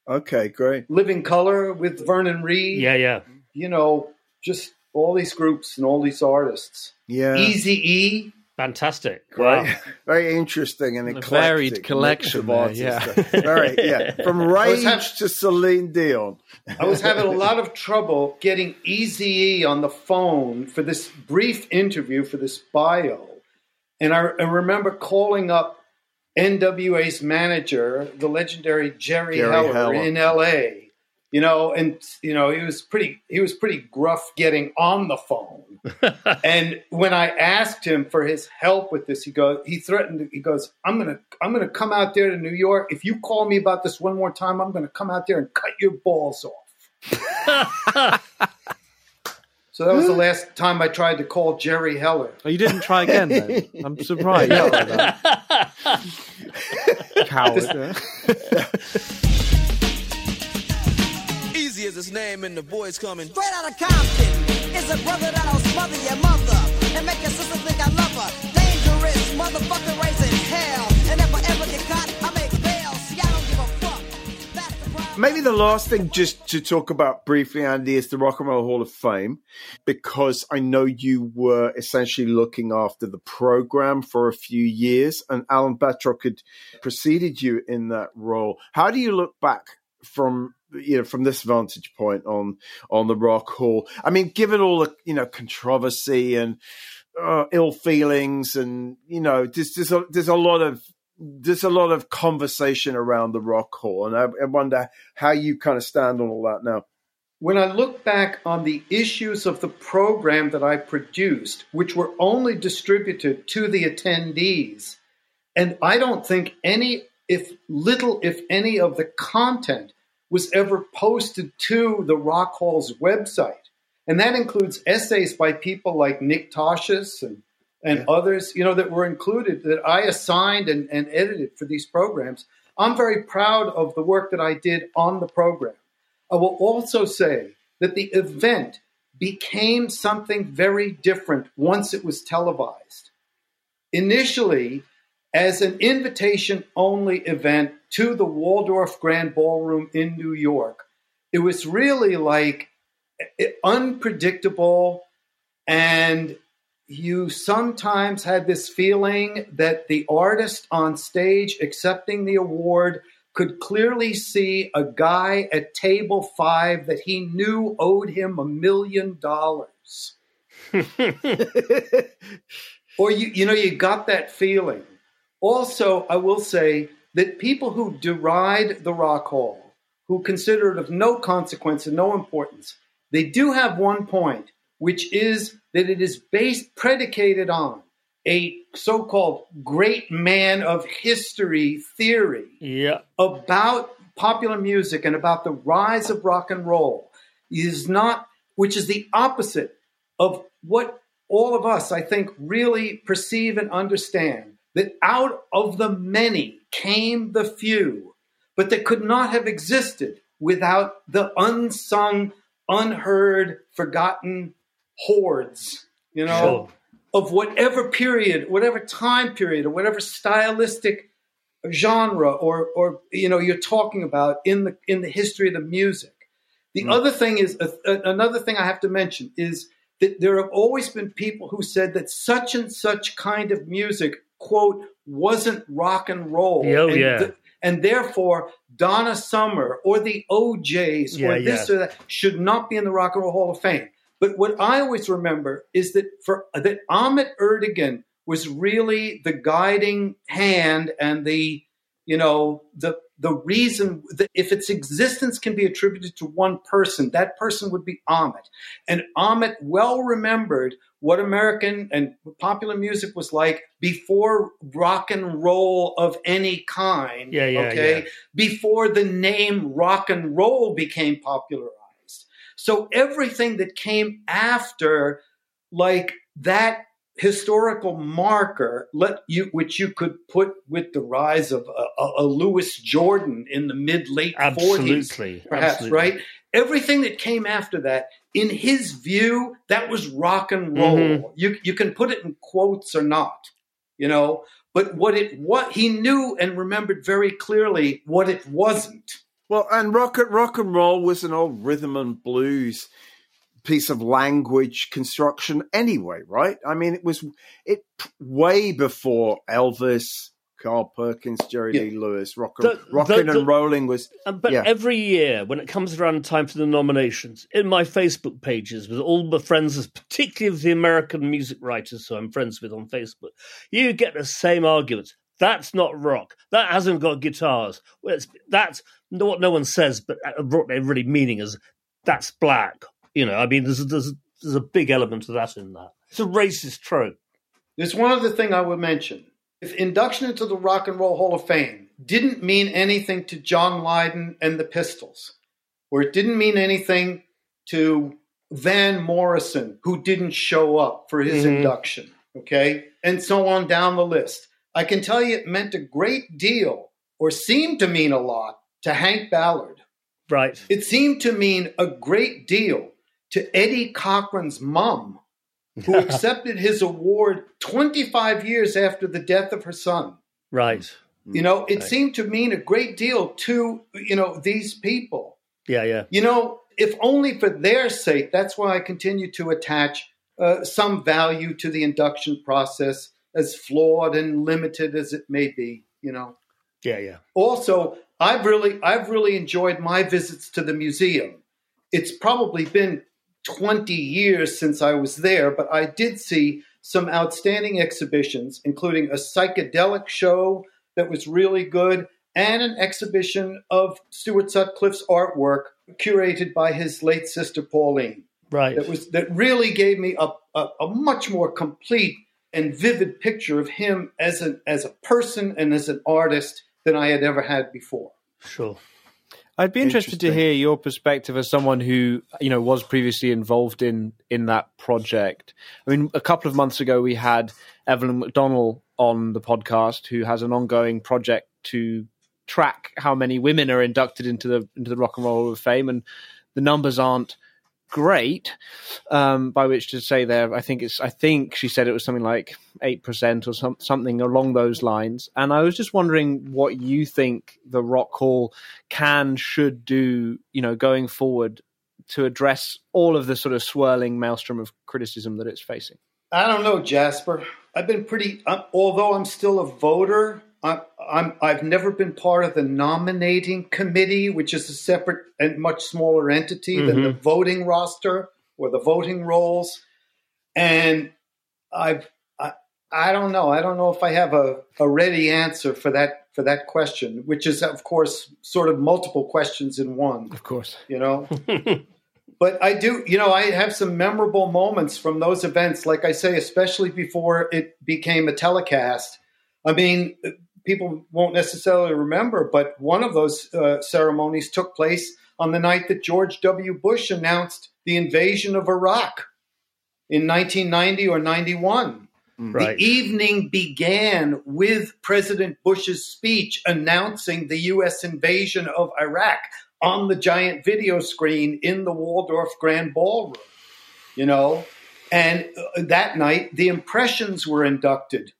Okay, great. Living Colour with Vernon Reid. yeah, yeah. You know, just all these groups and all these artists. Yeah, Easy E. Fantastic. Right. Wow. Very interesting and A eclectic varied collection of artists. yeah. Very, yeah. From Rage have- to Celine Dion. I was having a lot of trouble getting Easy E on the phone for this brief interview for this bio. And I, I remember calling up NWA's manager, the legendary Jerry, Jerry Heller, Heller. in LA. You know, and you know, he was pretty he was pretty gruff getting on the phone. and when I asked him for his help with this, he goes he threatened he goes, I'm gonna I'm gonna come out there to New York. If you call me about this one more time, I'm gonna come out there and cut your balls off. so that was the last time I tried to call Jerry Heller. Oh, you didn't try again then? I'm surprised. by that. Coward. Easy as his name and the boys coming. Straight out of Compton is a brother that'll smother your mother and make your sister think I love her. Dangerous motherfucker raising hell. And if I ever get caught, Maybe the last thing just to talk about briefly, Andy, is the Rock and Roll Hall of Fame, because I know you were essentially looking after the program for a few years, and Alan Betrock had preceded you in that role. How do you look back from you know from this vantage point on on the Rock Hall? I mean, given all the you know controversy and uh, ill feelings, and you know, there's there's a, there's a lot of there's a lot of conversation around the Rock Hall, and I, I wonder how you kind of stand on all that now. When I look back on the issues of the program that I produced, which were only distributed to the attendees, and I don't think any, if little, if any, of the content was ever posted to the Rock Hall's website. And that includes essays by people like Nick Tosches and, and others, you know, that were included that I assigned and, and edited for these programs. I'm very proud of the work that I did on the program. I will also say that the event became something very different once it was televised. Initially, as an invitation only event to the Waldorf Grand Ballroom in New York, it was really like eh, unpredictable and you sometimes had this feeling that the artist on stage accepting the award could clearly see a guy at table five that he knew owed him a million dollars. or you, you know, you got that feeling. Also, I will say that people who deride the Rock Hall, who consider it of no consequence and no importance, they do have one point, which is that it is based, predicated on a so called great man of history theory Yeah. about popular music and about the rise of rock and roll is not, which is the opposite of what all of us, I think, really perceive and understand that out of the many came the few, but that could not have existed without the unsung, unheard, forgotten hordes, you know, Sure. of whatever period, whatever time period, or whatever stylistic genre or or you know you're talking about in the in the history of the music. The other thing is uh, uh, another thing I have to mention is that there have always been people who said that such and such kind of music quote wasn't rock and roll. Oh, and, yeah. th- and therefore Donna Summer or the O'Jays Yeah, or this yeah. or that should not be in the Rock and Roll Hall of Fame. But what I always remember is that for that Ahmet Ertegun was really the guiding hand and the you know the the reason that if its existence can be attributed to one person, that person would be Ahmet. And Ahmet well remembered what American and popular music was like before rock and roll of any kind. Yeah, yeah, okay, yeah. before the name rock and roll became popularized. So everything that came after, like that historical marker, let you which you could put with the rise of a, a, a Louis Jordan in the mid late forties, perhaps Absolutely. right. Everything that came after that, in his view, that was rock and roll. Mhm. You you can put it in quotes or not, you know. But what it what he knew and remembered very clearly what it wasn't. Well, and rock rock and roll was an old rhythm and blues piece of language construction anyway, right? I mean, it was it way before Elvis, Carl Perkins, Jerry Yeah. Lee Lewis, rock The- and, rocking the- the- and rolling was Um, But yeah. every year, when it comes around time for the nominations, in my Facebook pages with all the friends, particularly of the American music writers who I'm friends with on Facebook, you get the same arguments. That's not rock. That hasn't got guitars. It's, that's what no one says, but what they're really meaning is that's black. You know, I mean, there's, there's, there's a big element of that in that. It's a racist trope. There's one other thing I would mention. If induction into the Rock and Roll Hall of Fame didn't mean anything to John Lydon and the Pistols, or it didn't mean anything to Van Morrison, who didn't show up for his Mhm. induction, okay, and so on down the list, I can tell you it meant a great deal, or seemed to mean a lot, to Hank Ballard. Right. It seemed to mean a great deal to Eddie Cochran's mom, who accepted his award 25 years after the death of her son. Right. You know, it Right. seemed to mean a great deal to, you know, these people. Yeah, yeah. You know, if only for their sake, that's why I continue to attach uh, some value to the induction process, as flawed and limited as it may be, you know Yeah, yeah. also i've really i've really enjoyed my visits to the museum it's probably been 20 years since i was there but i did see some outstanding exhibitions including a psychedelic show that was really good, and an exhibition of Stuart Sutcliffe's artwork curated by his late sister Pauline. Right. That was that really gave me a, a, a much more complete and vivid picture of him as a as a person and as an artist than I had ever had before. Sure. I'd be interested to hear your perspective as someone who, you know, was previously involved in in that project. I mean, a couple of months ago we had Evelyn McDonnell on the podcast, who has an ongoing project to track how many women are inducted into the into the Rock and Roll Hall of Fame, and the numbers aren't great. Um, by which to say there, I think it's I think she said it was something like eight percent or some, something along those lines. And I was just wondering what you think the Rock Hall can should do, you know, going forward to address all of the sort of swirling maelstrom of criticism that it's facing. I don't know, Jasper. I've been pretty. Uh, although I'm still a voter, I'm. I've never been part of the nominating committee, which is a separate and much smaller entity than the mm-hmm. voting roster or the voting rolls. And I've. I, I don't know. I don't know if I have a, a ready answer for that for that question, which is, of course, sort of multiple questions in one. Of course. You know. but I do, you know, I have some memorable moments from those events, like I say, especially before it became a telecast. I mean, people won't necessarily remember, but one of those uh, ceremonies took place on the night that George W. Bush announced the invasion of Iraq in 1990 or 91. Right. The evening began with President Bush's speech announcing the U.S. invasion of Iraq on the giant video screen in the Waldorf Grand Ballroom. You know, and uh, that night the impressions were inducted,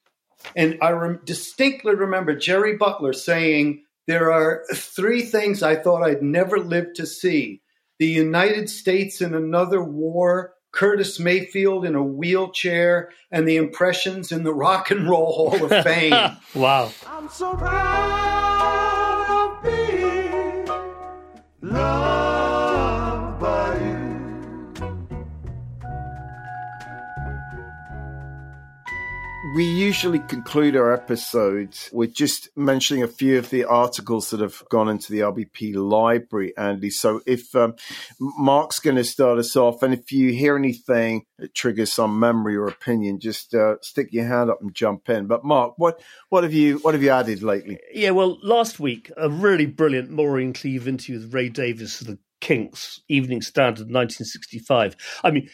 and I rem- distinctly remember Jerry Butler saying, "There are three things I thought I'd never live to see: the United States in another war." Curtis Mayfield in a wheelchair and the impressions in the Rock and Roll Hall of Fame. Wow. I'm so proud of being loved We usually conclude our episodes with just mentioning a few of the articles that have gone into the RBP library, Andy. So if um, Mark's going to start us off, and if you hear anything that triggers some memory or opinion, just uh, stick your hand up and jump in. But Mark, what what have you what have you added lately? Yeah, well, last week, a really brilliant Maureen Cleave interview with Ray Davies of the Kinks, Evening Standard 1965. I mean,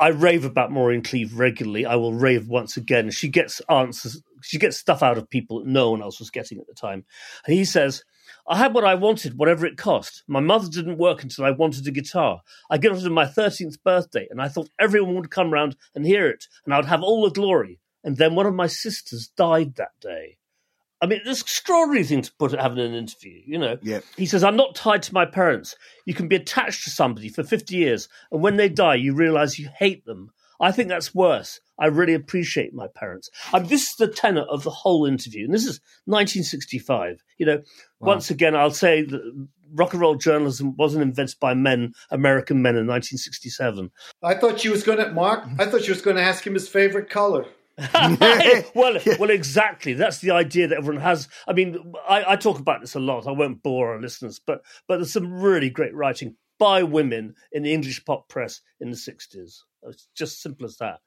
I rave about Maureen Cleave regularly. I will rave once again. She gets answers, she gets stuff out of people that no one else was getting at the time. And he says, I had what I wanted, whatever it cost. My mother didn't work until I wanted a guitar. I got it on my 13th birthday, and I thought everyone would come round and hear it, and I would have all the glory. And then one of my sisters died that day. I mean, it's an extraordinary thing to put it having an interview, you know. Yeah. He says, I'm not tied to my parents. You can be attached to somebody for 50 years, and when they die, you realize you hate them. I think that's worse. I really appreciate my parents. I mean, this is the tenor of the whole interview, and this is 1965. You know, once again, I'll say that rock and roll journalism wasn't invented by men, American men, in 1967. I thought she was going to, Mark, mm-hmm. I thought she was going to ask him his favorite color. well, well, exactly. That's the idea that everyone has. I mean, I, I talk about this a lot. I won't bore our listeners, but but there's some really great writing by women in the English pop press in the '60s. It's just simple as that.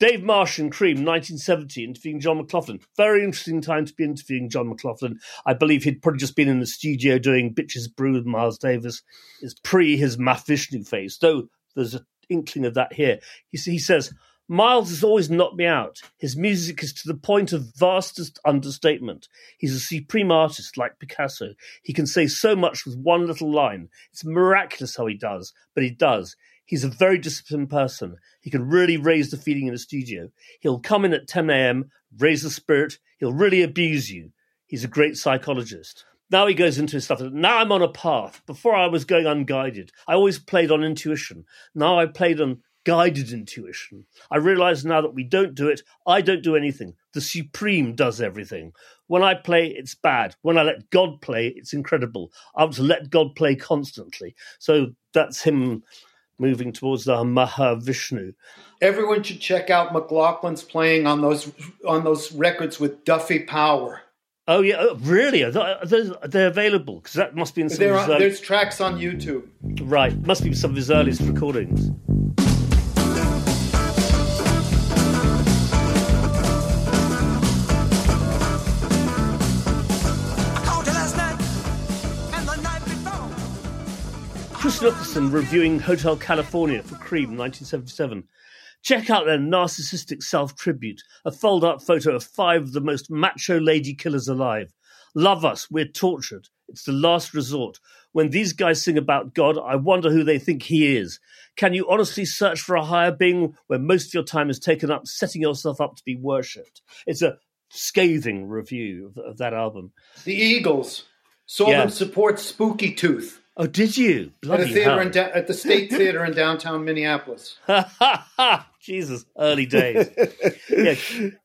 Dave Marsh and Creem, 1970, interviewing John McLaughlin. Very interesting time to be interviewing John McLaughlin. I believe he'd probably just been in the studio doing Bitches Brew with Miles Davis. It's pre his Mahavishnu phase, though there's an inkling of that here. He, he says, Miles has always knocked me out. His music is to the point of vastest understatement. He's a supreme artist like Picasso. He can say so much with one little line. It's miraculous how he does, but he does. He's a very disciplined person. He can really raise the feeling in the studio. He'll come in at 10 a.m., raise the spirit. He'll really abuse you. He's a great psychologist. Now he goes into his stuff. Now I'm on a path. Before I was going unguided. I always played on intuition. Now I played on guided intuition. I realize now that we don't do it. I don't do anything. The Supreme does everything. When I play, it's bad. When I let God play, it's incredible. I want to let God play constantly. So that's him moving towards the Mahavishnu. Everyone should check out McLaughlin's playing on those on those records with Duffy Power. Oh yeah, oh, really? Are they, are they, are available? Because that must be in some There of are, his early- there's tracks on YouTube. right. Must be some of his earliest recordings. Chris Nicholson reviewing Hotel California for Creem 1977. Check out their narcissistic self tribute, a fold up photo of five of the most macho lady killers alive. Love us, we're tortured. It's the last resort. When these guys sing about God, I wonder who they think he is. Can you honestly search for a higher being when most of your time is taken up setting yourself up to be worshipped? It's a scathing review of, of that album. The Eagles saw Yeah. them support Spooky Tooth Oh, did you? at Bloody a theater in da- at the State Theater in downtown Minneapolis. Jesus, early days. yeah.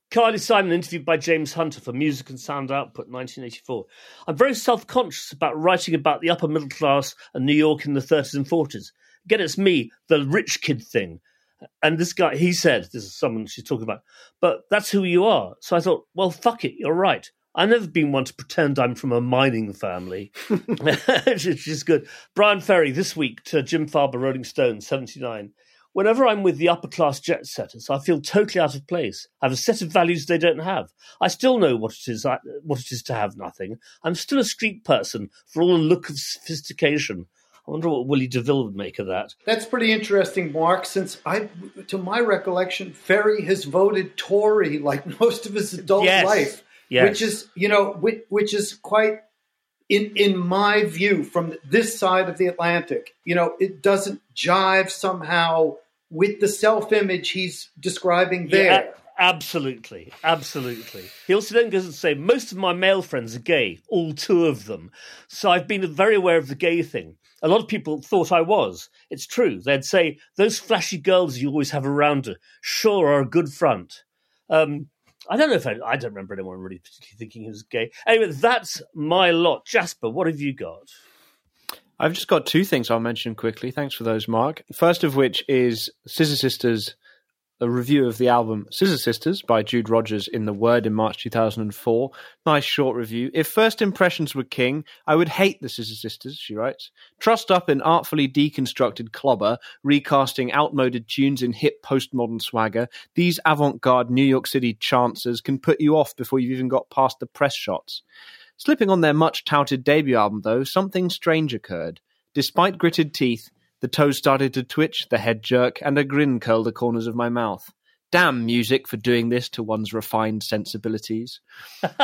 Carly Simon interviewed by James Hunter for Music and Sound Output 1984. I'm very self conscious about writing about the upper middle class and New York in the 30s and 40s. Again, it's me, the rich kid thing. And this guy, he said, this is someone she's talking about, but that's who you are. So I thought, well, fuck it, you're right. I've never been one to pretend I'm from a mining family, which is good. Bryan Ferry this week to Jim Farber, Rolling Stone, 79. Whenever I'm with the upper class jet setters, I feel totally out of place. I have a set of values they don't have. I still know what it is, I, what it is to have nothing. I'm still a street person for all the look of sophistication. I wonder what Willy DeVille would make of that. That's pretty interesting, Mark. Since I, to my recollection, Ferry has voted Tory like most of his adult Yes. life, Yes. which is you know which, which is quite in in my view from this side of the Atlantic. You know, it doesn't jive somehow with the self image he's describing there. Yeah, absolutely, absolutely. He also then goes to say, most of my male friends are gay, all two of them. So I've been very aware of the gay thing. A lot of people thought I was. It's true. They'd say, those flashy girls you always have around her sure are a good front. Um, I don't know if I, I don't remember anyone really thinking he was gay. Anyway, that's my lot. Jasper, what have you got? I've just got two things I'll mention quickly. Thanks for those, Mark. First of which is Scissor Sisters, a review of the album Scissor Sisters by Jude Rogers in The Word in March 2004. Nice short review. If first impressions were king, I would hate the Scissor Sisters, she writes. Trussed up in artfully deconstructed clobber, recasting outmoded tunes in hip postmodern swagger, these avant garde New York City chancers can put you off before you've even got past the press shots. Slipping on their much touted debut album, though, something strange occurred. Despite gritted teeth, the toes started to twitch, the head jerk, and a grin curled the corners of my mouth. Damn music for doing this to one's refined sensibilities.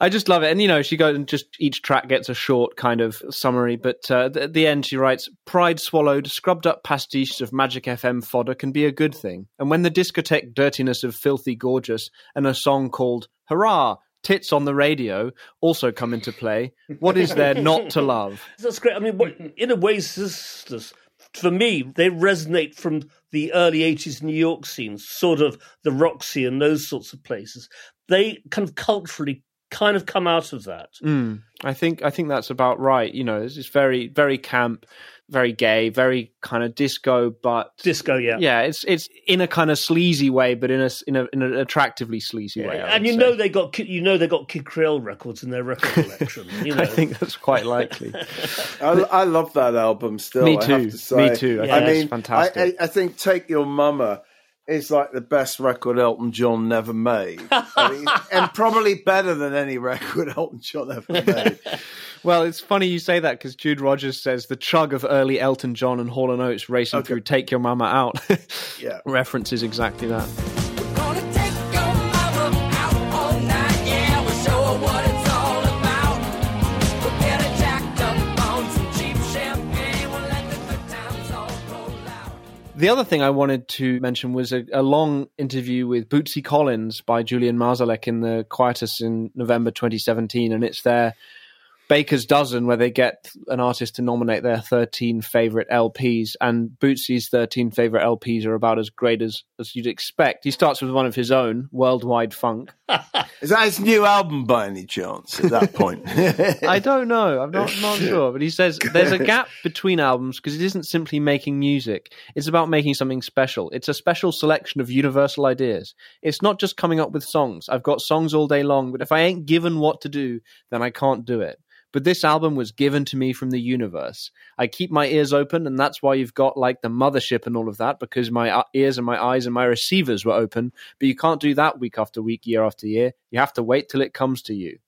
I just love it. And, you know, she goes and just each track gets a short kind of summary. But uh, at the end, she writes Pride swallowed, scrubbed up pastiches of Magic FM fodder can be a good thing. And when the discotheque dirtiness of Filthy Gorgeous and a song called Hurrah! Tits on the radio also come into play. What is there not to love? That's great. I mean, what, in a way, Sisters, for me, they resonate from the early 80s New York scenes, sort of the Roxy and those sorts of places. They kind of culturally kind of come out of that. Mm, I think I think that's about right. You know, it's, it's very very camp, very gay, very kind of disco, but disco. Yeah, yeah. It's it's in a kind of sleazy way, but in a in a in an attractively sleazy way. I and you say. know they got Kid- you know they got Kid Creole records in their record collection. You know. I think that's quite likely. I, I love that album still. Me I have too. to say. Me too. I I, think it's mean, fantastic. I, I, I think "Take Your Mama" is like the best record Elton John never made, I mean, and probably better than any record Elton John ever made. Well, it's funny you say that because Jude Rogers says the chug of early Elton John and Hall and Oates racing Okay. through "Take Your Mama Out" Yeah. references exactly that. Gonna take your mama out all night, yeah, we'll show her what it's all about. We'll get her jacked up on some cheap champagne, we'll let the good times all roll out. The other thing I wanted to mention was a, a long interview with Bootsy Collins by Julian Marszalek in the Quietus in November 2017, and it's their Baker's Dozen, where they get an artist to nominate their 13 favorite LPs, and Bootsy's 13 favorite LPs are about as great as, as you'd expect. He starts with one of his own, Worldwide Funk. Is that his new album by any chance? At that point, I don't know. I'm not, not sure. But he says there's a gap between albums because it isn't simply making music. It's about making something special. It's a special selection of universal ideas. It's not just coming up with songs. I've got songs all day long, but if I ain't given what to do, then I can't do it. But this album was given to me from the universe. I keep my ears open, and that's why you've got like the mothership and all of that, because my uh, ears and my eyes and my receivers were open. But you can't do that week after week, year after year. You have to wait till it comes to you.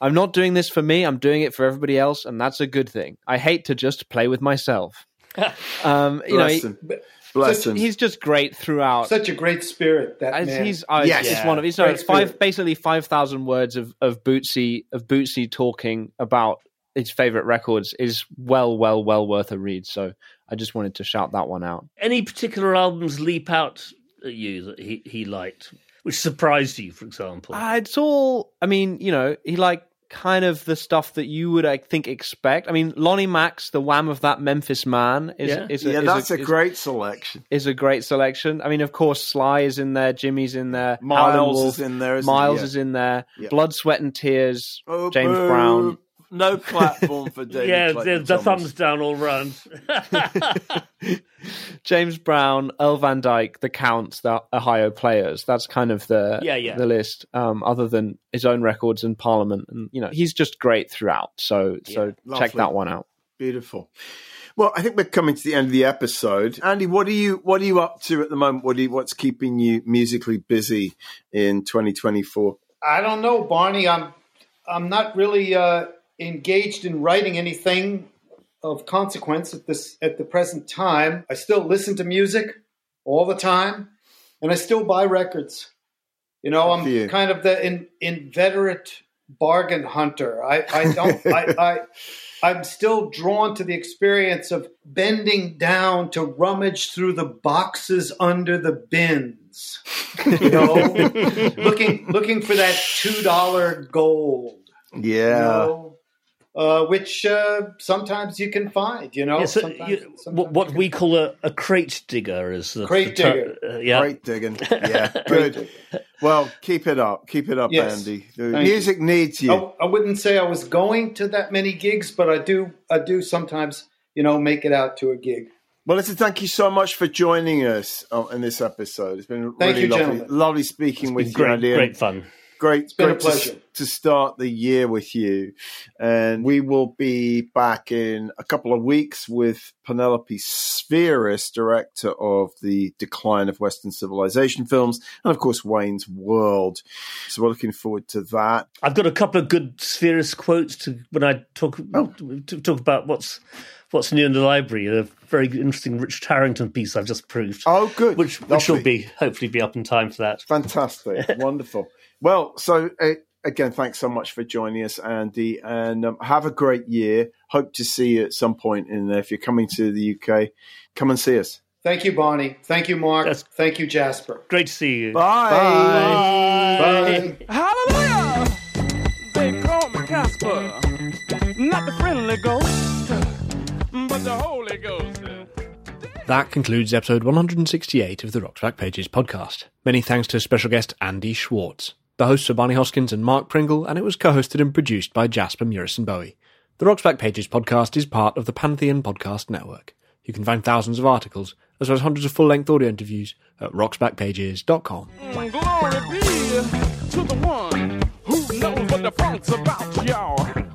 I'm not doing this for me. I'm doing it for everybody else, and that's a good thing. I hate to just play with myself. um, you know, bless he- him. He's just great throughout. Such a great spirit, that As man. he's uh, Yes. it's one of he's no, it's five basically five thousand words of of Bootsy of Bootsy talking about his favorite records is well well well worth a read. So I just wanted to shout that one out. Any particular albums leap out at you that he, he liked, which surprised you, for example? Uh, it's all. I mean, you know, he like kind of the stuff that you would I think expect. I mean, Lonnie Mack, the wham of that Memphis man, is Yeah. is a, yeah, is that's a, is- great selection. is a great selection. I mean, of course, Sly is in there, Jimmy's in there, Miles Wolf, is in there. isn't he? Miles Yeah. is in there, Yeah. Blood, Sweat and Tears, Oh, James boo. Brown. No platform for David. yeah, the, Clayton the Thomas. thumbs down all round. James Brown, Earl Van Dyke, the Counts, the Ohio Players. That's kind of the Yeah, yeah. the list. Um, other than his own records and Parliament, and you know, he's just great throughout. So so Yeah, check that one out. Beautiful. Well, I think we're coming to the end of the episode. Andy, what are you what are you up to at the moment? What are you, what's keeping you musically busy in 2024? I don't know, Barney. I'm I'm not really uh, engaged in writing anything of consequence at this at the present time. I still listen to music all the time, and I still buy records. You know, for you. I'm kind of the in, inveterate bargain hunter. I, I don't. I, I I'm still drawn to the experience of bending down to rummage through the boxes under the bins. You know, looking looking for that two dollar gold. Yeah. You know, uh, which uh, sometimes you can find. You know, Yeah, so sometimes, you- sometimes what, what you we call a, a crate digger is the Crate the ter- digger. uh, yeah, Great digging. Yeah, good. Well, keep it up. Keep it up, Yes. Andy. The Thank music needs you. I, I wouldn't say I was going to that many gigs, but I do. I do sometimes, you know, make it out to a gig. Well, listen, thank you so much for joining us uh, in this episode. It's been Thank really you, lovely, gentlemen. lovely speaking It's with been you, great, Andy. great fun. Great, been a great to, pleasure. to start the year with you. And we will be back in a couple of weeks with Penelope Spheeris, director of the Decline of Western Civilization films, and of course, Wayne's World. So we're looking forward to that. I've got a couple of good Spheeris quotes to when I talk Oh. to talk about what's what's new in the library. A very interesting Richard Harrington piece I've just proved, Oh, good. which which will be hopefully be up in time for that. Fantastic. Wonderful. Well, so uh, again, thanks so much for joining us, Andy, and um, have a great year. Hope to see you at some point in there. If you're coming to the UK, come and see us. Thank you, Bonnie. Thank you, Mark. That's- Thank you, Jasper. Great to see you. Bye. Bye. Hallelujah! They call me Casper. Not the friendly ghost, but the Holy Ghost. That concludes episode 168 of the Rock's Backpages podcast. Many thanks to special guest Andy Schwartz. The hosts are Barney Hoskyns and Mark Pringle, and it was co-hosted and produced by Jasper Murison Bowie. The Rock's Backpages podcast is part of the Pantheon Podcast Network. You can find thousands of articles, as well as hundreds of full-length audio interviews at rocksbackpages.com. Mm, Glory be to the one who knows what the funk's about, y'all.